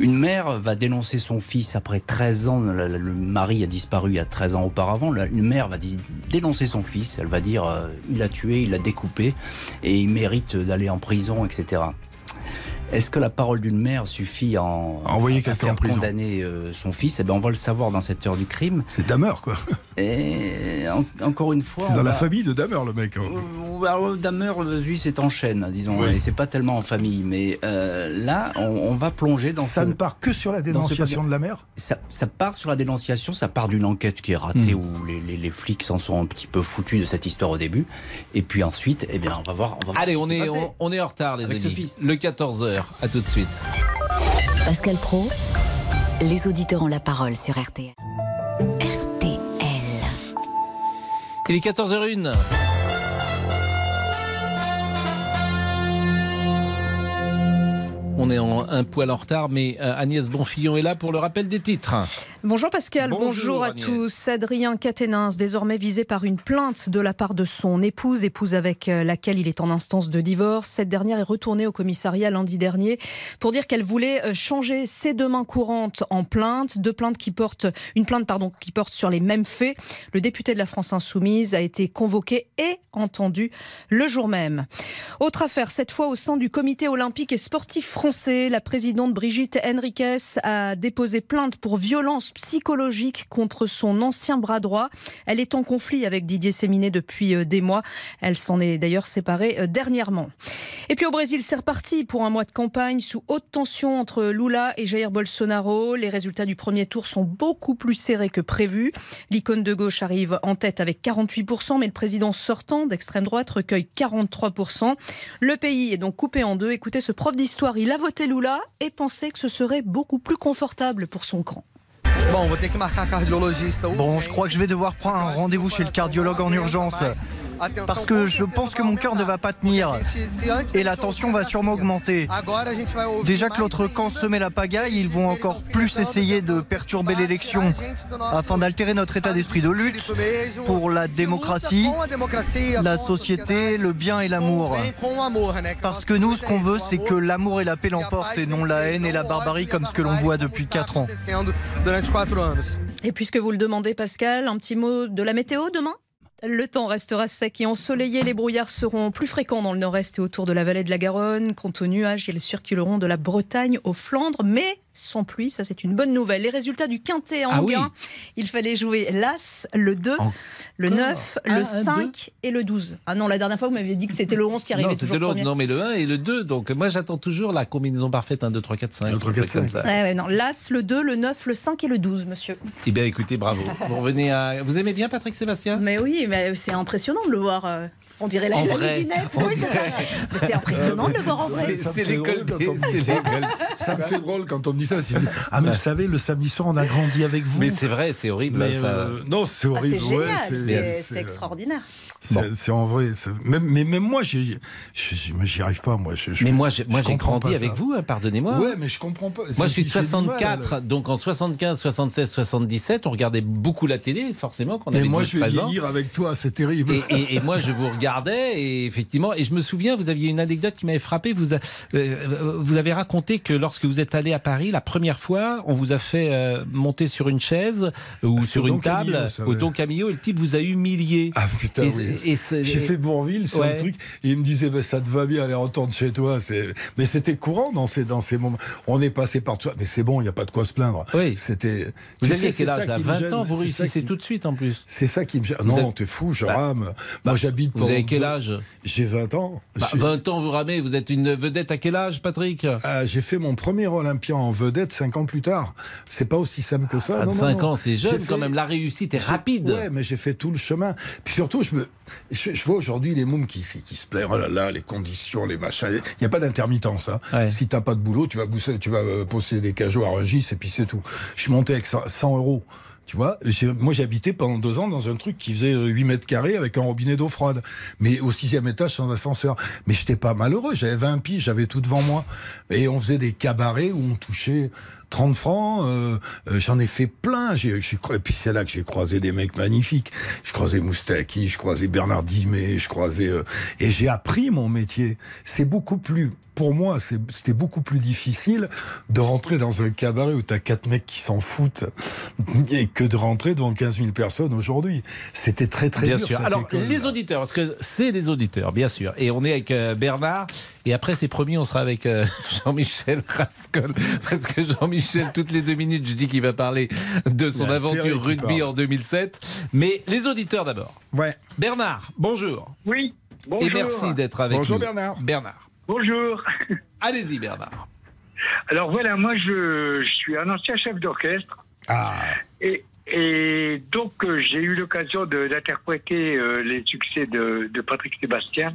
Speaker 18: Une mère va dénoncer son fils après 13 ans, le, mari a disparu il y a 13 ans auparavant. Une mère va dénoncer son fils, elle va dire euh, il l'a tué, il l'a découpé et il mérite d'aller en prison, etc. Est-ce que la parole d'une mère suffit à, en,
Speaker 15: Envoyer
Speaker 18: à
Speaker 15: quelqu'un
Speaker 18: faire
Speaker 15: en prison.
Speaker 18: condamner euh, son fils? Eh ben, on va le savoir dans cette heure du crime.
Speaker 15: C'est Damer, quoi.
Speaker 18: Et en- encore une fois,
Speaker 15: C'est dans la famille de Damer, le mec. hein.
Speaker 18: Alors, Damer, euh, lui, c'est en chaîne, disons,
Speaker 15: Oui.
Speaker 18: et c'est pas tellement en famille. Mais euh, là, on, on va plonger dans
Speaker 15: Ça
Speaker 18: ce-
Speaker 15: ne part que sur la
Speaker 18: ce
Speaker 15: dénonciation de la mère?
Speaker 18: Ça, ça part sur la dénonciation, ça part d'une enquête qui est ratée
Speaker 15: Hmm.
Speaker 18: où les, les- les flics s'en sont un petit peu foutus de cette histoire au début. Et puis ensuite, eh bien, on va voir. On va voir
Speaker 3: Allez,
Speaker 18: ce qui
Speaker 3: on est, on, on est en retard, les
Speaker 18: Avec ce
Speaker 3: amis.
Speaker 18: fils.
Speaker 3: Le 14h. À tout de suite.
Speaker 2: Pascal Pro, les auditeurs ont la parole sur RTL. RTL.
Speaker 3: Il est 14h01. On est en un poil en retard, mais euh, Agnès Bonfillon est là pour le rappel des titres.
Speaker 19: Bonjour Pascal, bonjour,
Speaker 3: Bonjour,
Speaker 19: à tous. Adrien Quatennens, désormais visé par une plainte de la part de son épouse, épouse avec euh, laquelle il est en instance de divorce. Cette dernière est retournée au commissariat lundi dernier pour dire qu'elle voulait euh, changer ses deux mains courantes en plainte, deux plaintes qui portent, une plainte pardon, qui porte sur les mêmes faits. Le député de la France Insoumise a été convoqué et entendu le jour même. Autre affaire, cette fois au sein du comité olympique et sportif français, la présidente Brigitte Henriquez a déposé plainte pour violence psychologique contre son ancien bras droit. Elle est en conflit avec Didier Séminé depuis euh, des mois. Elle s'en est d'ailleurs séparée euh, dernièrement. Et puis au Brésil, c'est reparti pour un mois de campagne sous haute tension entre Lula et Jair Bolsonaro. Les résultats du premier tour sont beaucoup plus serrés que prévu. L'icône de gauche arrive en tête avec 48%, mais le président sortant d'extrême droite recueille 43%. Le pays est donc coupé en deux. Écoutez ce prof d'histoire, il a voté Lula et pensait que ce serait beaucoup plus confortable pour son camp.
Speaker 20: Bon, je crois que je vais devoir prendre un rendez-vous chez le cardiologue en urgence. Parce que je pense que mon cœur ne va pas tenir. Et la tension va sûrement augmenter. Déjà que l'autre camp semait la pagaille, ils vont encore plus essayer de perturber l'élection afin d'altérer notre état d'esprit de lutte pour la démocratie, la société, le bien et l'amour. Parce que nous, ce qu'on veut, c'est que l'amour et la paix l'emportent et non la haine et la barbarie comme ce que l'on voit depuis 4 ans.
Speaker 19: Et puisque vous le demandez, Pascal, un petit mot de la météo demain? Le temps restera sec et ensoleillé. Les brouillards seront plus fréquents dans le nord-est et autour de la vallée de la Garonne. Quant aux nuages, ils circuleront de la Bretagne aux Flandres, mais sans pluie. Ça, c'est une bonne nouvelle. Les résultats du quintet en
Speaker 3: Ah oui.
Speaker 19: Il fallait jouer l'As, le 2, le 9,
Speaker 3: Ah,
Speaker 19: le
Speaker 3: un,
Speaker 19: 5 et le 12. Ah non, la dernière fois, vous m'aviez dit que c'était le 11 qui arrivait
Speaker 3: Non,
Speaker 19: toujours premier.
Speaker 3: Non, mais le 1 et le 2. Donc, moi, j'attends toujours la combinaison parfaite 1, 2, 3, 4, 5. 1, 3, 4, 5.
Speaker 19: Ouais, ouais, non, l'As, le 2, le 9, le 5 et le 12, monsieur.
Speaker 3: Eh bien, écoutez, bravo. Vous revenez à. Vous aimez bien Patrick Sébastien?
Speaker 19: Mais oui, mais c'est impressionnant de le voir. Euh, On dirait la, la midinette. Oui, c'est ça.
Speaker 3: vrai.
Speaker 19: Mais c'est impressionnant de le voir en vrai.
Speaker 3: C'est
Speaker 15: fait
Speaker 3: l'école
Speaker 15: drôle
Speaker 3: des-
Speaker 15: quand on me dit
Speaker 3: c'est
Speaker 15: ça. me fait drôle quand on me dit ça. Ah, mais vous savez, le samedi soir, on a grandi avec vous.
Speaker 3: Mais c'est vrai, c'est horrible.
Speaker 15: Euh, non, c'est
Speaker 19: Ah,
Speaker 15: horrible.
Speaker 19: c'est
Speaker 15: c'est
Speaker 19: extraordinaire.
Speaker 15: C'est c'est en vrai. c'est- Même, mais même moi, j'y arrive pas. Moi, je, je-
Speaker 3: Mais moi, j'ai, moi, j'ai grandi avec
Speaker 15: ça.
Speaker 3: vous, hein, pardonnez-moi.
Speaker 15: Ouais, mais je comprends pas.
Speaker 3: Moi, je suis de
Speaker 15: J'ai du mal,
Speaker 3: 64,
Speaker 15: là.
Speaker 3: donc en 75, 76, 77, on regardait beaucoup la télé, forcément, quand on
Speaker 15: Mais
Speaker 3: avait
Speaker 15: moi,
Speaker 3: 12,
Speaker 15: je vais
Speaker 3: 13 ans.
Speaker 15: vieillir avec toi, c'est terrible.
Speaker 3: Et, et- et moi, je vous regardais, et effectivement, et je me souviens, vous aviez une anecdote qui m'avait frappé. Vous, a- euh, vous avez raconté que lorsque vous êtes allé à Paris la première fois, on vous a fait euh, monter sur une chaise ou
Speaker 15: Ah,
Speaker 3: sur une
Speaker 15: Don Camillo,
Speaker 3: table
Speaker 15: ça,
Speaker 3: au. Don Camillo, et le type vous a humilié.
Speaker 15: Ah putain,
Speaker 3: et,
Speaker 15: oui. J'ai fait Bourville sur
Speaker 3: Ouais.
Speaker 15: le truc et il me disait bah, ça te va bien aller retourne chez toi mais c'était courant dans ces dans ces moments on est passé par ça mais c'est bon il y a pas de quoi se plaindre
Speaker 3: Oui.
Speaker 15: c'était
Speaker 3: Vous aviez quel âge là
Speaker 15: qui me
Speaker 3: 20
Speaker 15: gêne,
Speaker 3: ans, vous réussissez
Speaker 15: qui-
Speaker 3: tout de suite en plus.
Speaker 15: c'est ça qui me gêne non
Speaker 3: avez-
Speaker 15: t'es fou je
Speaker 3: Bah,
Speaker 15: rame moi j'habite
Speaker 3: Vous avez quel âge?
Speaker 15: J'ai 20 ans
Speaker 3: Bah,
Speaker 15: Je suis-
Speaker 3: 20 ans, vous ramez, vous êtes une vedette à quel âge, Patrick?
Speaker 15: Ah, j'ai fait mon premier Olympien en vedette 5 ans plus tard. C'est pas aussi simple que ça. non, non,
Speaker 3: 25
Speaker 15: non.
Speaker 3: ans, c'est jeune quand même. La réussite est rapide.
Speaker 15: Ouais, mais j'ai fait tout le chemin. Puis surtout, je me, je, je vois aujourd'hui les mômes qui, qui se plaignent. Oh là là, les conditions, les machins. Il n'y a pas d'intermittence. Hein. Si t'as pas de boulot, tu vas bousser, tu vas euh, poster des cajots à Rungis et puis c'est tout. Je suis monté avec 100 100 euros. Tu vois, moi j'habitais pendant deux ans dans un truc qui faisait euh, 8 mètres carrés avec un robinet d'eau froide, mais au sixième étage sans ascenseur. Mais j'étais pas malheureux, j'avais 20 piges, j'avais tout devant moi. Et on faisait des cabarets où on touchait 30 francs, euh, euh, j'en ai fait plein. J'ai, et puis c'est là que j'ai croisé des mecs magnifiques. Je croisais Moustaki, je croisais Bernard Dimet, je croisais... euh, et j'ai appris mon métier. C'est beaucoup plus... Pour moi, c'était beaucoup plus difficile de rentrer dans un cabaret où t'as quatre mecs qui s'en foutent et que de rentrer devant 15 000 personnes aujourd'hui. C'était très très
Speaker 3: bien
Speaker 15: dur.
Speaker 3: sûr. Alors, les auditeurs, parce que c'est les auditeurs, bien sûr. Et on est avec euh, Bernard. Et après, c'est promis, on sera avec euh, Jean-Michel Rascol. Parce que Jean-Michel, toutes les deux minutes, je dis qu'il va parler de son aventure rugby en 2007. Mais les auditeurs d'abord.
Speaker 15: Ouais.
Speaker 3: Bernard, bonjour.
Speaker 21: Oui,
Speaker 3: Et
Speaker 21: bonjour.
Speaker 3: merci d'être avec
Speaker 15: Bonjour
Speaker 3: nous.
Speaker 15: Bernard.
Speaker 3: Bernard.
Speaker 21: Bonjour.
Speaker 3: Allez-y, Bernard.
Speaker 21: Alors voilà, moi je, je suis un ancien chef d'orchestre.
Speaker 15: Ah.
Speaker 21: Et, et donc euh, j'ai eu l'occasion d'interpréter euh, les succès de, de Patrick Sébastien,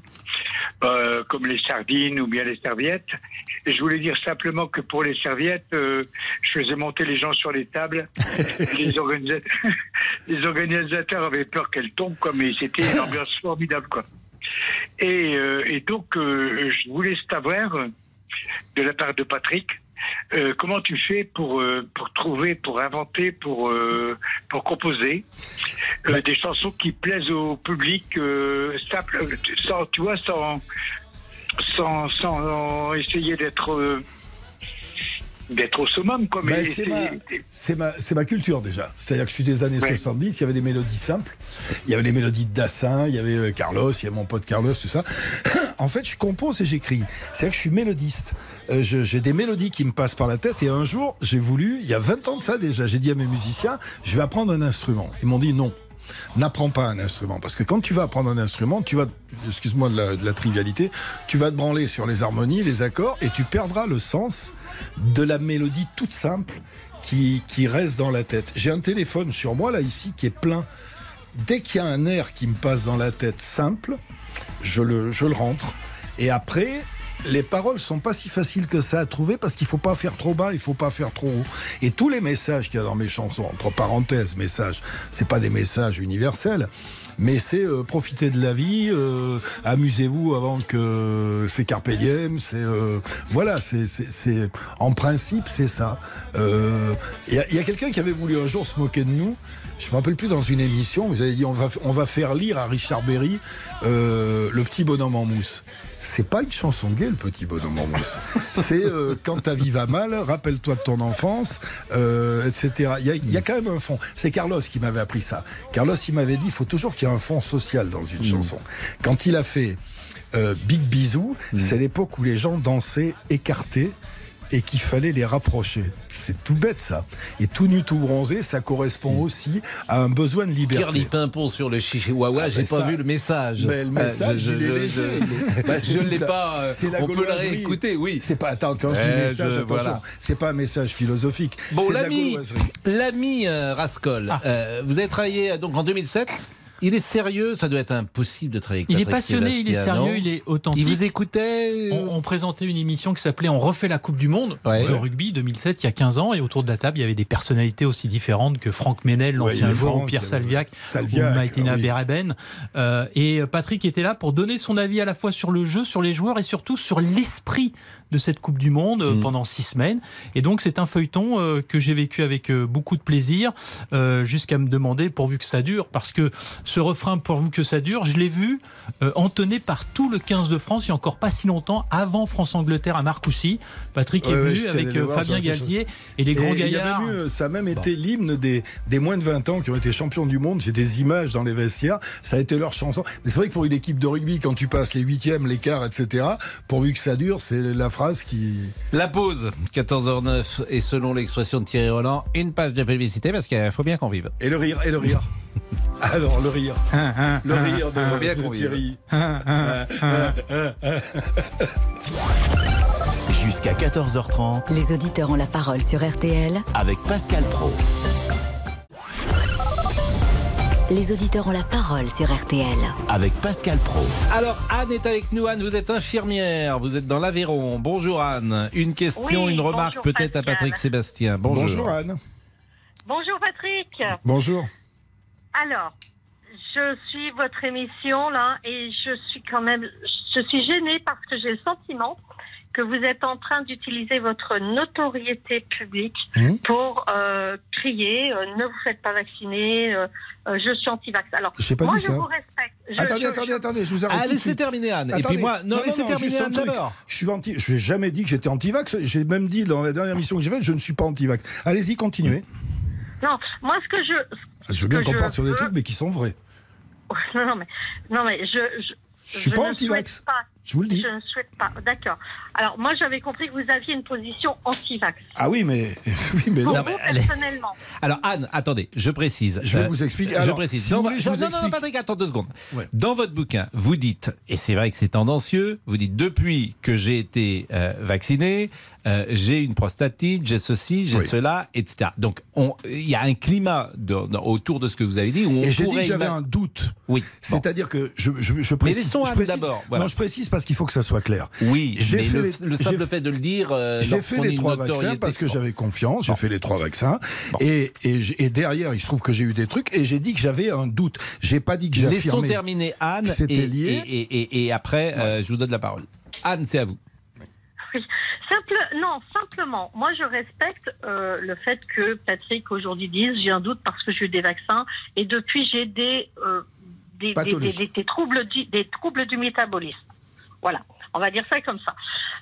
Speaker 21: euh, comme les sardines ou bien les serviettes. Et je voulais dire simplement que pour les serviettes, euh, je faisais monter les gens sur les tables. les, organisateurs, les organisateurs avaient peur qu'elles tombent, quoi, mais c'était une ambiance formidable. Quoi. Et, et donc, je voulais savoir, de la part de Patrick, euh, comment tu fais pour, euh, pour trouver, pour inventer, pour, euh, pour composer des chansons qui plaisent au public, simple, sans, tu vois, sans, sans, sans essayer d'être d'être au summum, quoi. Mais
Speaker 15: Ben, c'est ma, ma, culture déjà. C'est-à-dire que je suis des années 70, il y avait des mélodies simples, il y avait les mélodies de Dassin, il y avait euh, Carlos, il y avait mon pote Carlos, tout ça. en fait, je compose et j'écris. C'est-à-dire que je suis mélodiste. Euh, j'ai des mélodies qui me passent par la tête et un jour, j'ai voulu, il y a 20 ans de ça déjà, j'ai dit à mes musiciens, je vais apprendre un instrument. Ils m'ont dit non. N'apprends pas un instrument parce que quand tu vas apprendre un instrument, tu vas, excuse-moi de la, de la trivialité, tu vas te branler sur les harmonies, les accords et tu perdras le sens de la mélodie toute simple qui, qui reste dans la tête. J'ai un téléphone sur moi là ici qui est plein. Dès qu'il y a un air qui me passe dans la tête simple, je le, je le rentre. Et après, les paroles sont pas si faciles que ça à trouver parce qu'il faut pas faire trop bas, il faut pas faire trop haut. Et tous les messages qu'il y a dans mes chansons, entre parenthèses, messages, c'est pas des messages universels, mais c'est euh, profiter de la vie, euh, amusez-vous avant que c'est carpe diem, c'est euh, voilà, c'est c'est- en principe c'est ça. Euh, Il y a, y a quelqu'un qui avait voulu un jour se moquer de nous. Je me rappelle plus dans une émission, vous avez dit on va on va faire lire à Richard Berry euh, le petit bonhomme en mousse. C'est pas une chanson gay, le petit bonhomme en mousse. C'est euh, quand ta vie va mal, rappelle-toi de ton enfance, euh, etc. Il y, a, il y a quand même un fond. C'est Carlos qui m'avait appris ça. Carlos, il m'avait dit, il faut toujours qu'il y ait un fond social dans une chanson. Quand il a fait euh, Big Bisou, c'est l'époque où les gens dansaient écartés et qu'il fallait les rapprocher. C'est tout bête ça. Et tout nu, tout bronzé, ça correspond aussi à un besoin de liberté.
Speaker 3: Kirli Pimpon sur le chihuahua,
Speaker 15: Ah,
Speaker 3: j'ai pas
Speaker 15: ça-
Speaker 3: vu le message.
Speaker 15: Mais le message,
Speaker 3: Euh,
Speaker 15: il est léger. Bah,
Speaker 3: je ne
Speaker 15: toute
Speaker 3: l'ai
Speaker 15: la-
Speaker 3: pas. euh,
Speaker 15: la
Speaker 3: on peut le réécouter, oui.
Speaker 15: C'est pas. Attends, quand je dis message,
Speaker 3: je-
Speaker 15: attention,
Speaker 3: voilà.
Speaker 15: c'est pas un message philosophique.
Speaker 3: Bon, l'ami, l'ami euh, Rascol,
Speaker 15: Ah.
Speaker 3: euh, vous avez travaillé donc en 2007. Il est sérieux, ça doit être impossible de travailler avec
Speaker 6: Il est passionné, il est sérieux, il est authentique.
Speaker 3: Il vous écoutait
Speaker 6: on, on présentait une émission qui s'appelait On refait la Coupe du Monde
Speaker 3: Ouais.
Speaker 6: au rugby 2007, il y a 15 ans, et autour de la table, il y avait des personnalités aussi différentes que Franck Ménel, l'ancien joueur, ou Pierre
Speaker 15: avait
Speaker 6: Salviac,
Speaker 15: Salviac,
Speaker 6: ou Maïtina
Speaker 15: oui.
Speaker 6: Bereben. Euh, et Patrick était là pour donner son avis à la fois sur le jeu, sur les joueurs et surtout sur l'esprit de cette Coupe du Monde euh, pendant six semaines. Et donc c'est un feuilleton euh, que j'ai vécu avec euh, beaucoup de plaisir, euh, jusqu'à me demander pourvu que ça dure, parce que ce refrain pourvu que ça dure, je l'ai vu euh, entonné par tout le 15 de France, il n'y a encore pas si longtemps, avant France-Angleterre à Marcoussis. Patrick est
Speaker 15: Ouais, ouais,
Speaker 6: venu avec euh,
Speaker 15: voir,
Speaker 6: Fabien Galtier et les grands
Speaker 15: a
Speaker 6: gaillards.
Speaker 15: même eu, ça a même été l'hymne des, des moins de 20 ans qui ont été champions du monde. J'ai des images dans les vestiaires. Ça a été leur chanson. Mais c'est vrai que pour une équipe de rugby, quand tu passes les huitièmes, les quarts, etc., pourvu que ça dure, c'est la phrase qui.
Speaker 3: La pause, 14h09, et selon l'expression de Thierry Roland, une page de publicité parce qu'il faut bien qu'on vive.
Speaker 15: Et le rire, et le rire. Alors, le rire. Le rire de,
Speaker 3: Faut bien
Speaker 15: de. Thierry.
Speaker 1: Jusqu'à 14h30
Speaker 2: Les auditeurs ont la parole sur RTL.
Speaker 1: avec Pascal Pro.
Speaker 2: Les auditeurs ont la parole sur RTL.
Speaker 1: Avec Pascal Pro.
Speaker 3: Alors Anne est avec nous. Anne, vous êtes infirmière, vous êtes dans l'Aveyron. Bonjour Anne. Une question,
Speaker 17: Oui,
Speaker 3: une remarque peut-être à. Patrick Sébastien. Bonjour.
Speaker 15: Bonjour Anne.
Speaker 17: Bonjour Patrick.
Speaker 15: Bonjour.
Speaker 17: Alors, je suis votre émission là et je suis quand même, je suis gênée parce que j'ai le sentiment que vous êtes en train d'utiliser votre notoriété publique
Speaker 15: Mmh.
Speaker 17: pour euh, crier euh, ne vous faites pas vacciner, euh, euh, je suis anti-vax. Alors,
Speaker 15: pas
Speaker 17: moi
Speaker 15: dit
Speaker 17: je
Speaker 15: ça.
Speaker 17: vous respecte. Je-
Speaker 15: attendez,
Speaker 17: je-
Speaker 15: attendez, attendez, je vous arrête.
Speaker 3: Ah, laissez
Speaker 15: suite.
Speaker 3: terminer, Anne. Et puis
Speaker 15: Attendez.
Speaker 3: moi- non, laissez terminer
Speaker 15: juste un
Speaker 3: Anne d'abord.
Speaker 15: Je suis anti. Je n'ai jamais dit que j'étais anti-vax. J'ai même dit dans la dernière mission que j'ai faite, je ne suis pas anti-vax. Allez-y, continuez.
Speaker 17: Non, moi ce que je,
Speaker 15: Je veux bien
Speaker 17: que
Speaker 15: qu'on
Speaker 17: je
Speaker 15: parte sur des trucs, mais qui sont vrais.
Speaker 17: non, non mais, non mais je, je,
Speaker 15: Je suis pas
Speaker 17: ne
Speaker 15: anti-vax. Je vous le dis.
Speaker 17: Je ne souhaite pas. D'accord. Alors moi j'avais compris que vous aviez une position anti-vax.
Speaker 15: Ah oui, mais oui, mais non.
Speaker 17: vous personnellement.
Speaker 3: Alors Anne, attendez, je précise.
Speaker 15: Je vais
Speaker 3: Euh,
Speaker 15: vous expliquer.
Speaker 3: Je précise.
Speaker 15: si
Speaker 3: Dans
Speaker 15: vous
Speaker 3: vo-
Speaker 15: voulez, je
Speaker 3: non,
Speaker 15: vous
Speaker 3: non, non. Patrick, attends deux secondes.
Speaker 15: Ouais.
Speaker 3: Dans votre bouquin, vous dites, et c'est vrai que c'est tendancieux, vous dites depuis que j'ai été euh, vacciné, euh, j'ai une prostatite, j'ai ceci, j'ai
Speaker 15: Oui.
Speaker 3: cela, etc. Donc on- il y a un climat de- de- autour de ce que vous avez dit où on
Speaker 15: Et j'ai dit que j'avais un doute.
Speaker 3: Oui. bon.
Speaker 15: C'est-à-dire que je, je, je
Speaker 3: Mais
Speaker 15: précise.
Speaker 3: laissons
Speaker 15: je précise-
Speaker 3: d'abord, voilà.
Speaker 15: Non, je précise parce qu'il faut que ça soit clair.
Speaker 3: Oui,
Speaker 15: J'ai fait
Speaker 3: le,
Speaker 15: les-
Speaker 3: le simple fait de le dire. euh,
Speaker 15: J'ai fait
Speaker 3: a
Speaker 15: les trois vaccins parce que
Speaker 3: Bon.
Speaker 15: j'avais confiance. J'ai
Speaker 3: Bon.
Speaker 15: fait les trois vaccins.
Speaker 3: Bon.
Speaker 15: Et, et, j- et derrière, il se trouve que j'ai eu des trucs et j'ai dit que j'avais un doute. J'ai pas dit que
Speaker 3: Laissons
Speaker 15: j'affirmais.
Speaker 3: terminer Anne
Speaker 15: c'était
Speaker 3: et,
Speaker 15: lié.
Speaker 3: et, et- et- et après euh, je vous donne la parole. Anne, c'est à vous.
Speaker 17: Oui. Simple, non, simplement, moi je respecte euh, le fait que Patrick aujourd'hui dise j'ai un doute parce que j'ai eu des vaccins et depuis j'ai des, euh, des, des, des troubles du, des troubles du métabolisme. Voilà, on va dire ça comme ça.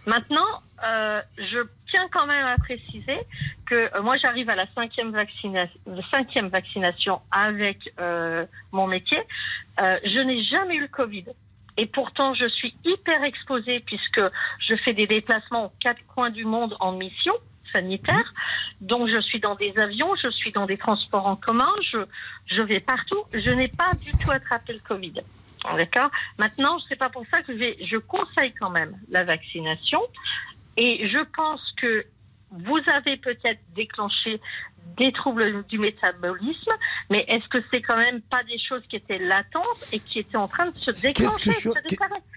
Speaker 17: Maintenant, euh, je tiens quand même à préciser que euh, moi j'arrive à la cinquième, vaccina- cinquième vaccination avec euh, mon métier. Euh, je n'ai jamais eu le Covid. Et pourtant, je suis hyper exposée puisque je fais des déplacements aux quatre coins du monde en mission sanitaire. Donc, je suis dans des avions, je suis dans des transports en commun, je, vais partout. Je n'ai pas du tout attrapé le Covid. D'accord? Maintenant, c'est pas pour ça que je conseille quand même la vaccination. Et je pense que vous avez peut-être déclenché des troubles du métabolisme, mais est-ce que c'est quand même pas des choses qui étaient latentes et qui étaient en train de se
Speaker 15: Qu'est-ce
Speaker 17: déclencher
Speaker 15: que, je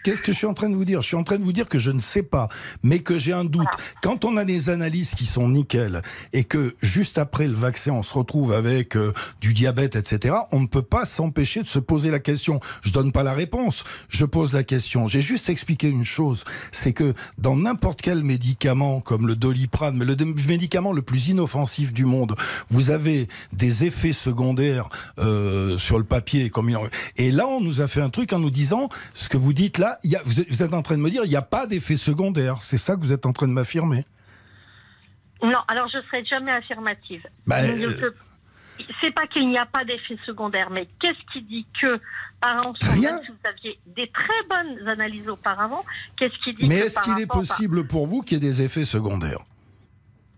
Speaker 15: qu'est-ce que je suis en train de vous dire? Je suis en train de vous dire que je ne sais pas, mais que j'ai un doute. Quand on a des analyses qui sont nickel et que juste après le vaccin, on se retrouve avec euh, du diabète, etc., on ne peut pas s'empêcher de se poser la question. Je donne pas la réponse, je pose la question. J'ai juste expliqué une chose, c'est que dans n'importe quel médicament, comme le doliprane, mais le médicament le plus inoffensif du monde, vous avez des effets secondaires euh, sur le papier. Comme Et là, on nous a fait un truc en nous disant, ce que vous dites là, il y a, vous, êtes, êtes en train de me dire, il n'y a pas d'effet secondaire. C'est ça que vous êêtes en train de m'affirmer.
Speaker 17: Non, alors je serai jamais affirmative. Ne
Speaker 15: euh,
Speaker 17: C'est pas qu'il n'y a pas d'effet secondaire, mais qu'est-ce qui dit que, par exemple,
Speaker 15: Rien.
Speaker 17: si vous aviez des très bonnes analyses auparavant, qu'est-ce qui dit
Speaker 15: Mais est-ce qu'il est possible pour vous qu'il y ait des effets secondaires?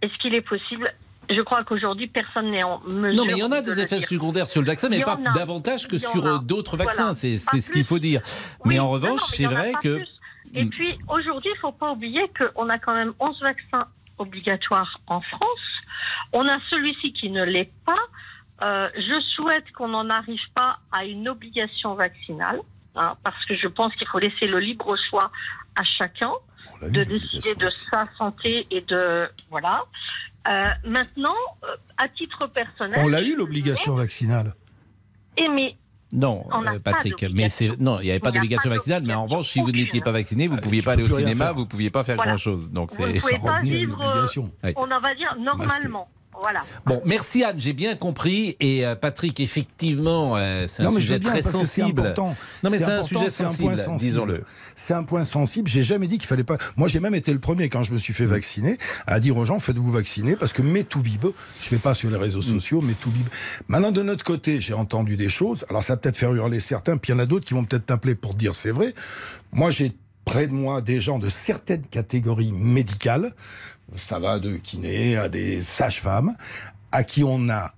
Speaker 17: Est-ce qu'il est possible Je crois qu'aujourd'hui, personne n'est en mesure.
Speaker 3: Non, mais il y en a
Speaker 17: de
Speaker 3: des effets
Speaker 17: dire.
Speaker 3: secondaires sur le vaccin, mais pas
Speaker 17: a.
Speaker 3: davantage que sur euh, d'autres vaccins. C'est ce qu'il faut dire.
Speaker 17: Oui,
Speaker 3: mais en revanche, c'est vrai que.
Speaker 17: plus. Et
Speaker 3: Mm.
Speaker 17: puis, aujourd'hui, il ne faut pas oublier qu'on a quand même 11 vaccins obligatoires en France. On a celui-ci qui ne l'est pas. Euh, je souhaite qu'on n'en arrive pas à une obligation vaccinale, hein, parce que je pense qu'il faut laisser le libre choix à chacun de décider de sa santé et de voilà. Euh, maintenant, euh, à titre personnel,
Speaker 15: On l'a eu l'obligation vaccinale.
Speaker 17: et mais
Speaker 3: Non, euh, Patrick, mais c'est non, il n'y avait pas d'obligation vaccinale, mais en revanche, si vous n'étiez pas vacciné, vous ne pouviez pas aller au cinéma, vous ne pouviez pas faire
Speaker 17: Voilà.
Speaker 3: grand-chose. Donc
Speaker 17: Vous ne
Speaker 3: c'est
Speaker 17: euh, on en va dire, normalement. Voilà.
Speaker 3: Bon, merci Anne, j'ai bien compris. Et euh, Patrick, effectivement, euh, c'est un
Speaker 15: Non, mais je
Speaker 3: sujet
Speaker 15: veux bien,
Speaker 3: très
Speaker 15: parce que c'est
Speaker 3: sensible.
Speaker 15: important.
Speaker 3: Non, mais c'est un sujet sensible,
Speaker 15: point sensible.
Speaker 3: disons-le.
Speaker 15: C'est un point sensible. J'ai jamais dit qu'il fallait pas. Moi, j'ai même été le premier quand je me suis fait vacciner à dire aux gens faites-vous vacciner parce que mes toubib, je fais pas sur les réseaux sociaux, mes toubib. Maintenant, de notre côté, j'ai entendu des choses. Alors, ça va peut-être faire hurler certains, puis il y en a d'autres qui vont peut-être t'appeler pour dire c'est vrai. Moi, j'ai près de moi des gens de certaines catégories médicales. Ça va de kiné à des sages-femmes à qui on a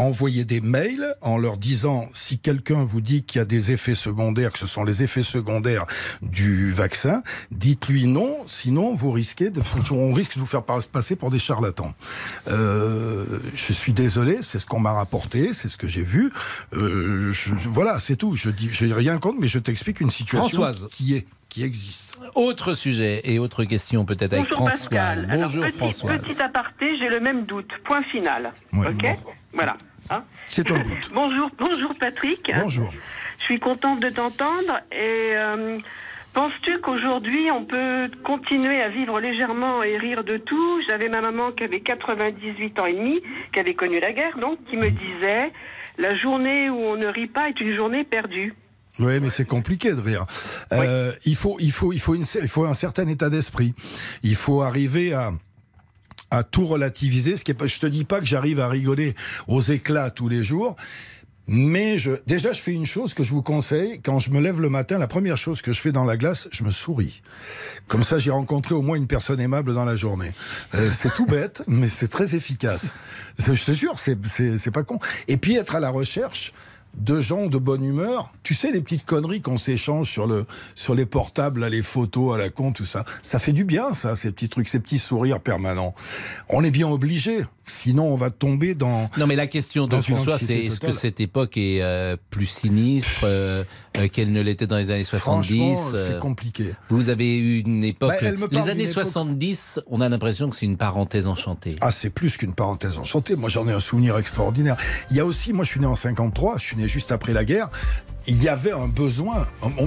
Speaker 15: envoyer des mails en leur disant si quelqu'un vous dit qu'il y a des effets secondaires, que ce sont les effets secondaires du vaccin, dites-lui non, sinon vous risquez de, on risque de vous faire passer pour des charlatans. Euh, je suis désolé, c'est ce qu'on m'a rapporté, c'est ce que j'ai vu. Euh, je- voilà, c'est tout. Je dis, j'ai rien contre, mais je t'explique une situation
Speaker 3: Françoise.
Speaker 15: qui est, qui existe.
Speaker 3: Autre sujet et autre question peut-être avec
Speaker 22: Bonjour
Speaker 3: Françoise.
Speaker 22: Pascal. Alors,
Speaker 3: Bonjour
Speaker 22: petit,
Speaker 3: Françoise.
Speaker 22: Petit aparté, j'ai le même doute. Point final.
Speaker 15: Ouais,
Speaker 22: ok
Speaker 15: bon.
Speaker 22: Voilà. Hein
Speaker 15: C'est un doute.
Speaker 22: bonjour, bonjour Patrick.
Speaker 15: Bonjour.
Speaker 22: Je suis contente de t'entendre. Et euh, penses-tu qu'aujourd'hui on peut continuer à vivre légèrement et rire de tout? J'avais ma maman qui avait 98 ans et demi, qui avait connu la guerre, donc, qui me disait la journée où on ne rit pas est une journée perdue.
Speaker 15: Oui, mais c'est compliqué de rire. Euh, il faut, il faut, il faut une, il faut un certain état d'esprit. Il faut arriver à à tout relativiser. Ce qui est pas, je te dis pas que j'arrive à rigoler aux éclats tous les jours. Mais je, déjà, je fais une chose que je vous conseille. Quand je me lève le matin, la première chose que je fais dans la glace, je me souris. Comme ça, j'ai rencontré au moins une personne aimable dans la journée. Euh, c'est tout bête, mais c'est très efficace. Je te jure, c'est pas con. Et puis être à la recherche de gens de bonne humeur. Tu sais, les petites conneries qu'on s'échange sur, le, sur les portables, là, les photos à la con, tout ça. Ça fait du bien, ça, ces petits trucs, ces petits sourires permanents. On est bien obligé. Sinon, on va tomber dans.
Speaker 3: Non, mais la question de François, c'est est-ce que cette époque est euh, plus sinistre euh, qu'elle ne l'était dans les années 70
Speaker 15: Franchement,
Speaker 3: euh,
Speaker 15: c'est compliqué.
Speaker 3: Vous avez eu une époque.
Speaker 15: Bah,
Speaker 3: les années
Speaker 15: d'une époque-
Speaker 3: 70, on a l'impression que c'est une parenthèse enchantée.
Speaker 15: Ah, c'est plus qu'une parenthèse enchantée. Moi, j'en ai un souvenir extraordinaire. Il y a aussi, moi, je suis né en 53, je suis né juste après la guerre. Il y avait un besoin.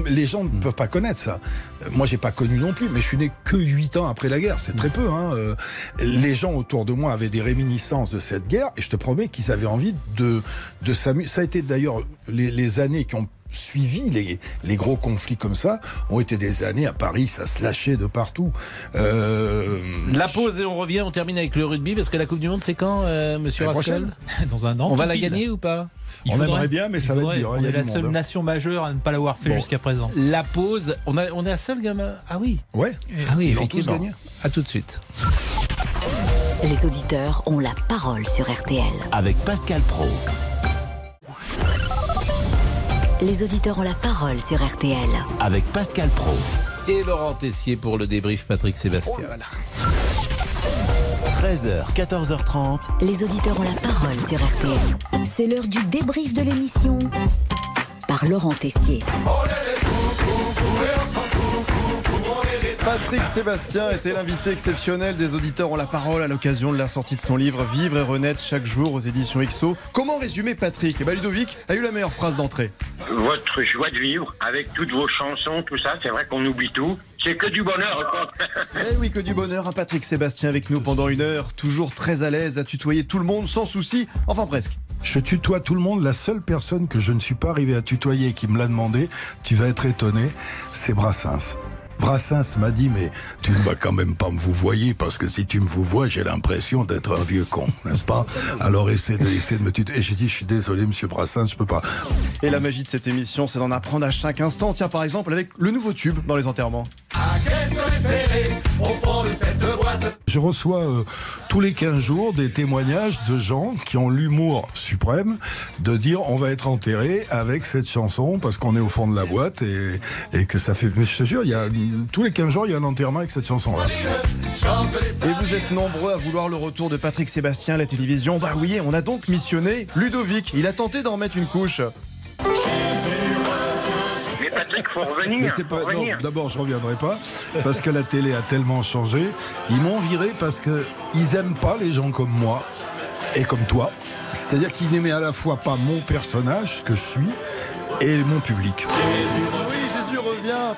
Speaker 15: Les gens ne peuvent pas connaître ça. Euh, Moi, j'ai pas connu non plus, mais je suis né que 8 ans après la guerre. C'est très peu. Hein. Euh, Les gens autour de moi avaient des réminiscences de cette guerre, et je te promets qu'ils avaient envie de, de s'amuser. Ça a été d'ailleurs les, les années qui ont suivi les, les gros conflits comme ça ont été des années à Paris, ça se lâchait de partout. Euh,
Speaker 3: La pause et on revient, on termine avec le rugby parce que la Coupe du Monde c'est quand, euh, monsieur Rascal?
Speaker 23: Dans un an.
Speaker 3: On va la gagner ou pas?
Speaker 23: Il
Speaker 15: On
Speaker 23: faudrait.
Speaker 15: aimerait bien, mais ça va être dur, hein,
Speaker 23: On est la seule
Speaker 15: monde, hein.
Speaker 23: nation majeure à ne pas l'avoir fait
Speaker 3: Bon.
Speaker 23: jusqu'à présent.
Speaker 3: La pause, on, a, on est la seule gamin. Ah oui.
Speaker 15: Ouais.
Speaker 3: Ah oui,
Speaker 15: Ils vont tous
Speaker 3: effectivement.
Speaker 15: gagner.
Speaker 3: À tout de suite.
Speaker 2: Les auditeurs ont la parole sur RTL.
Speaker 1: Avec Pascal Pro.
Speaker 2: Les auditeurs ont la parole sur RTL.
Speaker 1: Avec Pascal Pro.
Speaker 3: Et Laurent Tessier pour le débrief Patrick Sébastien.
Speaker 1: 13h, 14h30.
Speaker 2: Les auditeurs ont la parole sur RTL. C'est l'heure du débrief de l'émission par Laurent Tessier.
Speaker 7: Patrick Sébastien était l'invité exceptionnel des auditeurs ont la parole à l'occasion de la sortie de son livre Vivre et renaître chaque jour aux éditions XO. Comment résumer Patrick? Eh ben, Ludovic a eu la meilleure phrase d'entrée.
Speaker 16: Votre joie de vivre, avec toutes vos chansons, tout ça, c'est vrai qu'on oublie tout. C'est que du bonheur, quoi.
Speaker 7: Eh oui, que du bonheur à Patrick Sébastien avec nous pendant une heure, toujours très à l'aise à tutoyer tout le monde sans souci, enfin presque.
Speaker 15: Je tutoie tout le monde. La seule personne que je ne suis pas arrivé à tutoyer et qui me l'a demandé, tu vas être étonné, c'est Brassens. Brassens m'a dit, mais tu ne vas quand même pas me vous voyer parce que si tu me vous vois, j'ai l'impression d'être un vieux con, n'est-ce pas? Alors essaie de, essaie de me tutoyer. Et j'ai dit, je suis désolé, monsieur Brassens, je peux pas.
Speaker 7: Et la magie de cette émission, c'est d'en apprendre à chaque instant. Tiens, par exemple, avec le nouveau tube dans les enterrements.
Speaker 15: Je reçois euh, tous les 15 jours des témoignages de gens qui ont l'humour suprême de dire on va être enterré avec cette chanson parce qu'on est au fond de la boîte et, et que ça fait. Mais je te jure, il y a, tous les 15 jours, il y a un enterrement avec cette chanson-là.
Speaker 7: Et vous êtes nombreux à vouloir le retour de Patrick Sébastien à la télévision. Bah oui, on a donc missionné Ludovic. Il a tenté d'en mettre une couche.
Speaker 16: Mais Patrick, faut revenir.
Speaker 15: Mais c'est
Speaker 16: faut
Speaker 15: pas. non. D'abord, je reviendrai pas parce que la télé a tellement changé. Ils m'ont viré parce que ils aiment pas les gens comme moi et comme toi. C'est-à-dire qu'il n'aimait à la fois pas mon personnage, ce que je suis, et mon public.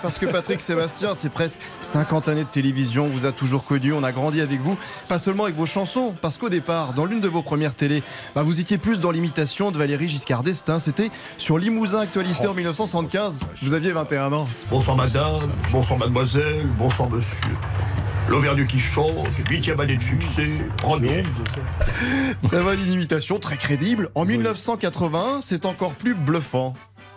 Speaker 7: Parce que Patrick Sébastien, c'est presque 50 années de télévision, vous a toujours connu, on a grandi avec vous, pas seulement avec vos chansons, parce qu'au départ, dans l'une de vos premières télés, bah, vous étiez plus dans l'imitation de Valérie Giscard d'Estaing, c'était sur Limousin Actualité en 1975, vous aviez 21 ans.
Speaker 24: Bonsoir madame, bonsoir mademoiselle, bonsoir monsieur. L'Auvergne qui chante, huitième année de succès, premier.
Speaker 7: Très bonne imitation, très crédible. En 1981, c'est encore plus bluffant.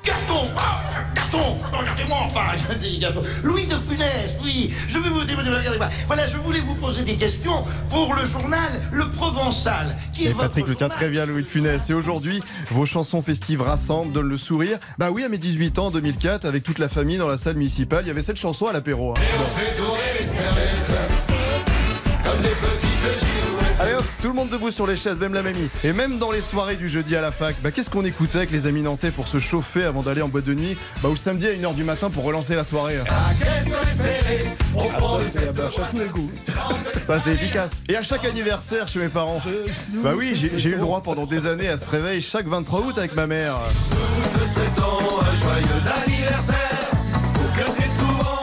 Speaker 23: Gaston ah, Gaston Regardez-moi enfin je dis Gaston. Louis de Funès, oui Je vais vous regardez-moi. Voilà, je voulais vous poser des questions pour le journal Le Provençal. Qui est
Speaker 7: Et
Speaker 23: votre
Speaker 7: Patrick le tient très bien, Louis de Funès. Et aujourd'hui, vos chansons festives rassemblent, donnent le sourire. Bah oui, à mes 18 ans, en 2004, avec toute la famille dans la salle municipale, il y avait cette chanson à l'apéro. hein.
Speaker 12: fait tourner les serviettes comme des
Speaker 7: tout le monde debout sur les chaises, même la mamie. Et même dans les soirées du jeudi à la fac, bah qu'est-ce qu'on écoutait avec les amis nantais pour se chauffer avant d'aller en boîte de nuit Bah ou le samedi à 1h du matin pour relancer la soirée.
Speaker 12: de ces
Speaker 7: Ça c'est efficace. Et à chaque anniversaire chez mes parents. Bah oui, j'ai eu le droit pendant des années à se réveiller chaque 23 août avec ma mère.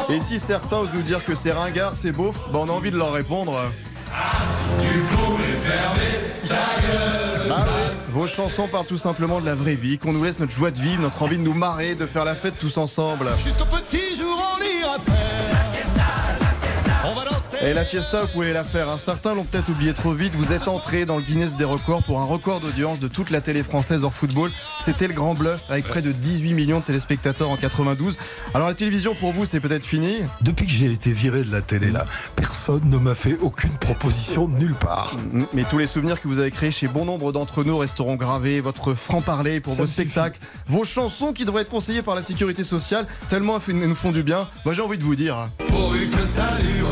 Speaker 7: Et si certains osent nous dire que c'est ringard, c'est beauf, bah on a envie de leur répondre. Ah oui. Vos chansons parlent tout simplement de la vraie vie, qu'on nous laisse notre joie de vivre, notre envie de nous marrer, de faire la fête tous ensemble.
Speaker 12: Petit jour, on ira faire.
Speaker 7: Et la fiesta, vous pouvez la faire. hein. Certains l'ont peut-être oublié trop vite. Vous êtes entré dans le Guinness des records pour un record d'audience de toute la télé française hors football. C'était le grand bluff avec près de 18 millions de téléspectateurs en 92. Alors la télévision pour vous, c'est peut-être fini?
Speaker 15: Depuis que j'ai été viré de la télé, là, personne ne m'a fait aucune proposition de nulle part.
Speaker 7: Mais tous les souvenirs que vous avez créés chez bon nombre d'entre nous resteront gravés. Votre franc-parler pour
Speaker 15: Ça
Speaker 7: vos
Speaker 15: suffit.
Speaker 7: spectacles, vos chansons qui devraient être conseillées par la sécurité sociale, tellement elles nous font du bien. Moi j'ai envie de vous dire.
Speaker 12: Pourvu que ça dure,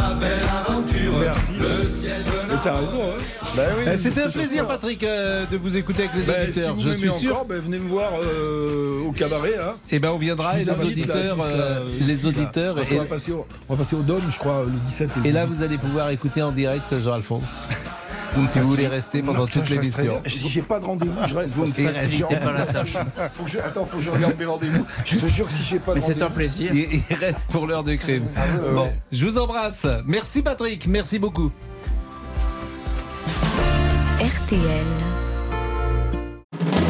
Speaker 12: la belle aventure.
Speaker 15: Merci.
Speaker 12: Le ciel de
Speaker 15: Mais t'as raison, hein
Speaker 7: Bah oui.
Speaker 3: Eh, C'était un plaisir, Patrick, euh, de vous écouter avec les
Speaker 15: si
Speaker 3: auditeurs.
Speaker 15: vous
Speaker 3: Je suis sûr.
Speaker 15: encore, ben, venez me voir euh, au cabaret. Hein.
Speaker 3: Eh ben, on viendra et les auditeurs,
Speaker 15: là,
Speaker 3: euh, les auditeurs.
Speaker 15: Parce
Speaker 3: et-
Speaker 15: qu'on va passer au, on va passer au Dôme, je crois, le 17 et le
Speaker 3: Et là,
Speaker 15: 18.
Speaker 3: vous allez pouvoir écouter en direct Jean-Alphonse. si vous voulez rester pendant
Speaker 15: Non,
Speaker 3: toute l'émission.
Speaker 15: Si j'ai pas de rendez-vous, je reste.
Speaker 8: Vous me facilitez pas la tâche.
Speaker 15: Faut que je, attends, faut que je regarde mes rendez-vous. Je te jure que si j'ai pas de
Speaker 8: Mais c'est un
Speaker 15: rendez-vous-
Speaker 8: plaisir.
Speaker 3: Il, il reste pour l'heure de crime.
Speaker 15: Ah
Speaker 3: bon,
Speaker 15: ouais.
Speaker 3: je vous embrasse. Merci Patrick, merci beaucoup.
Speaker 2: RTL.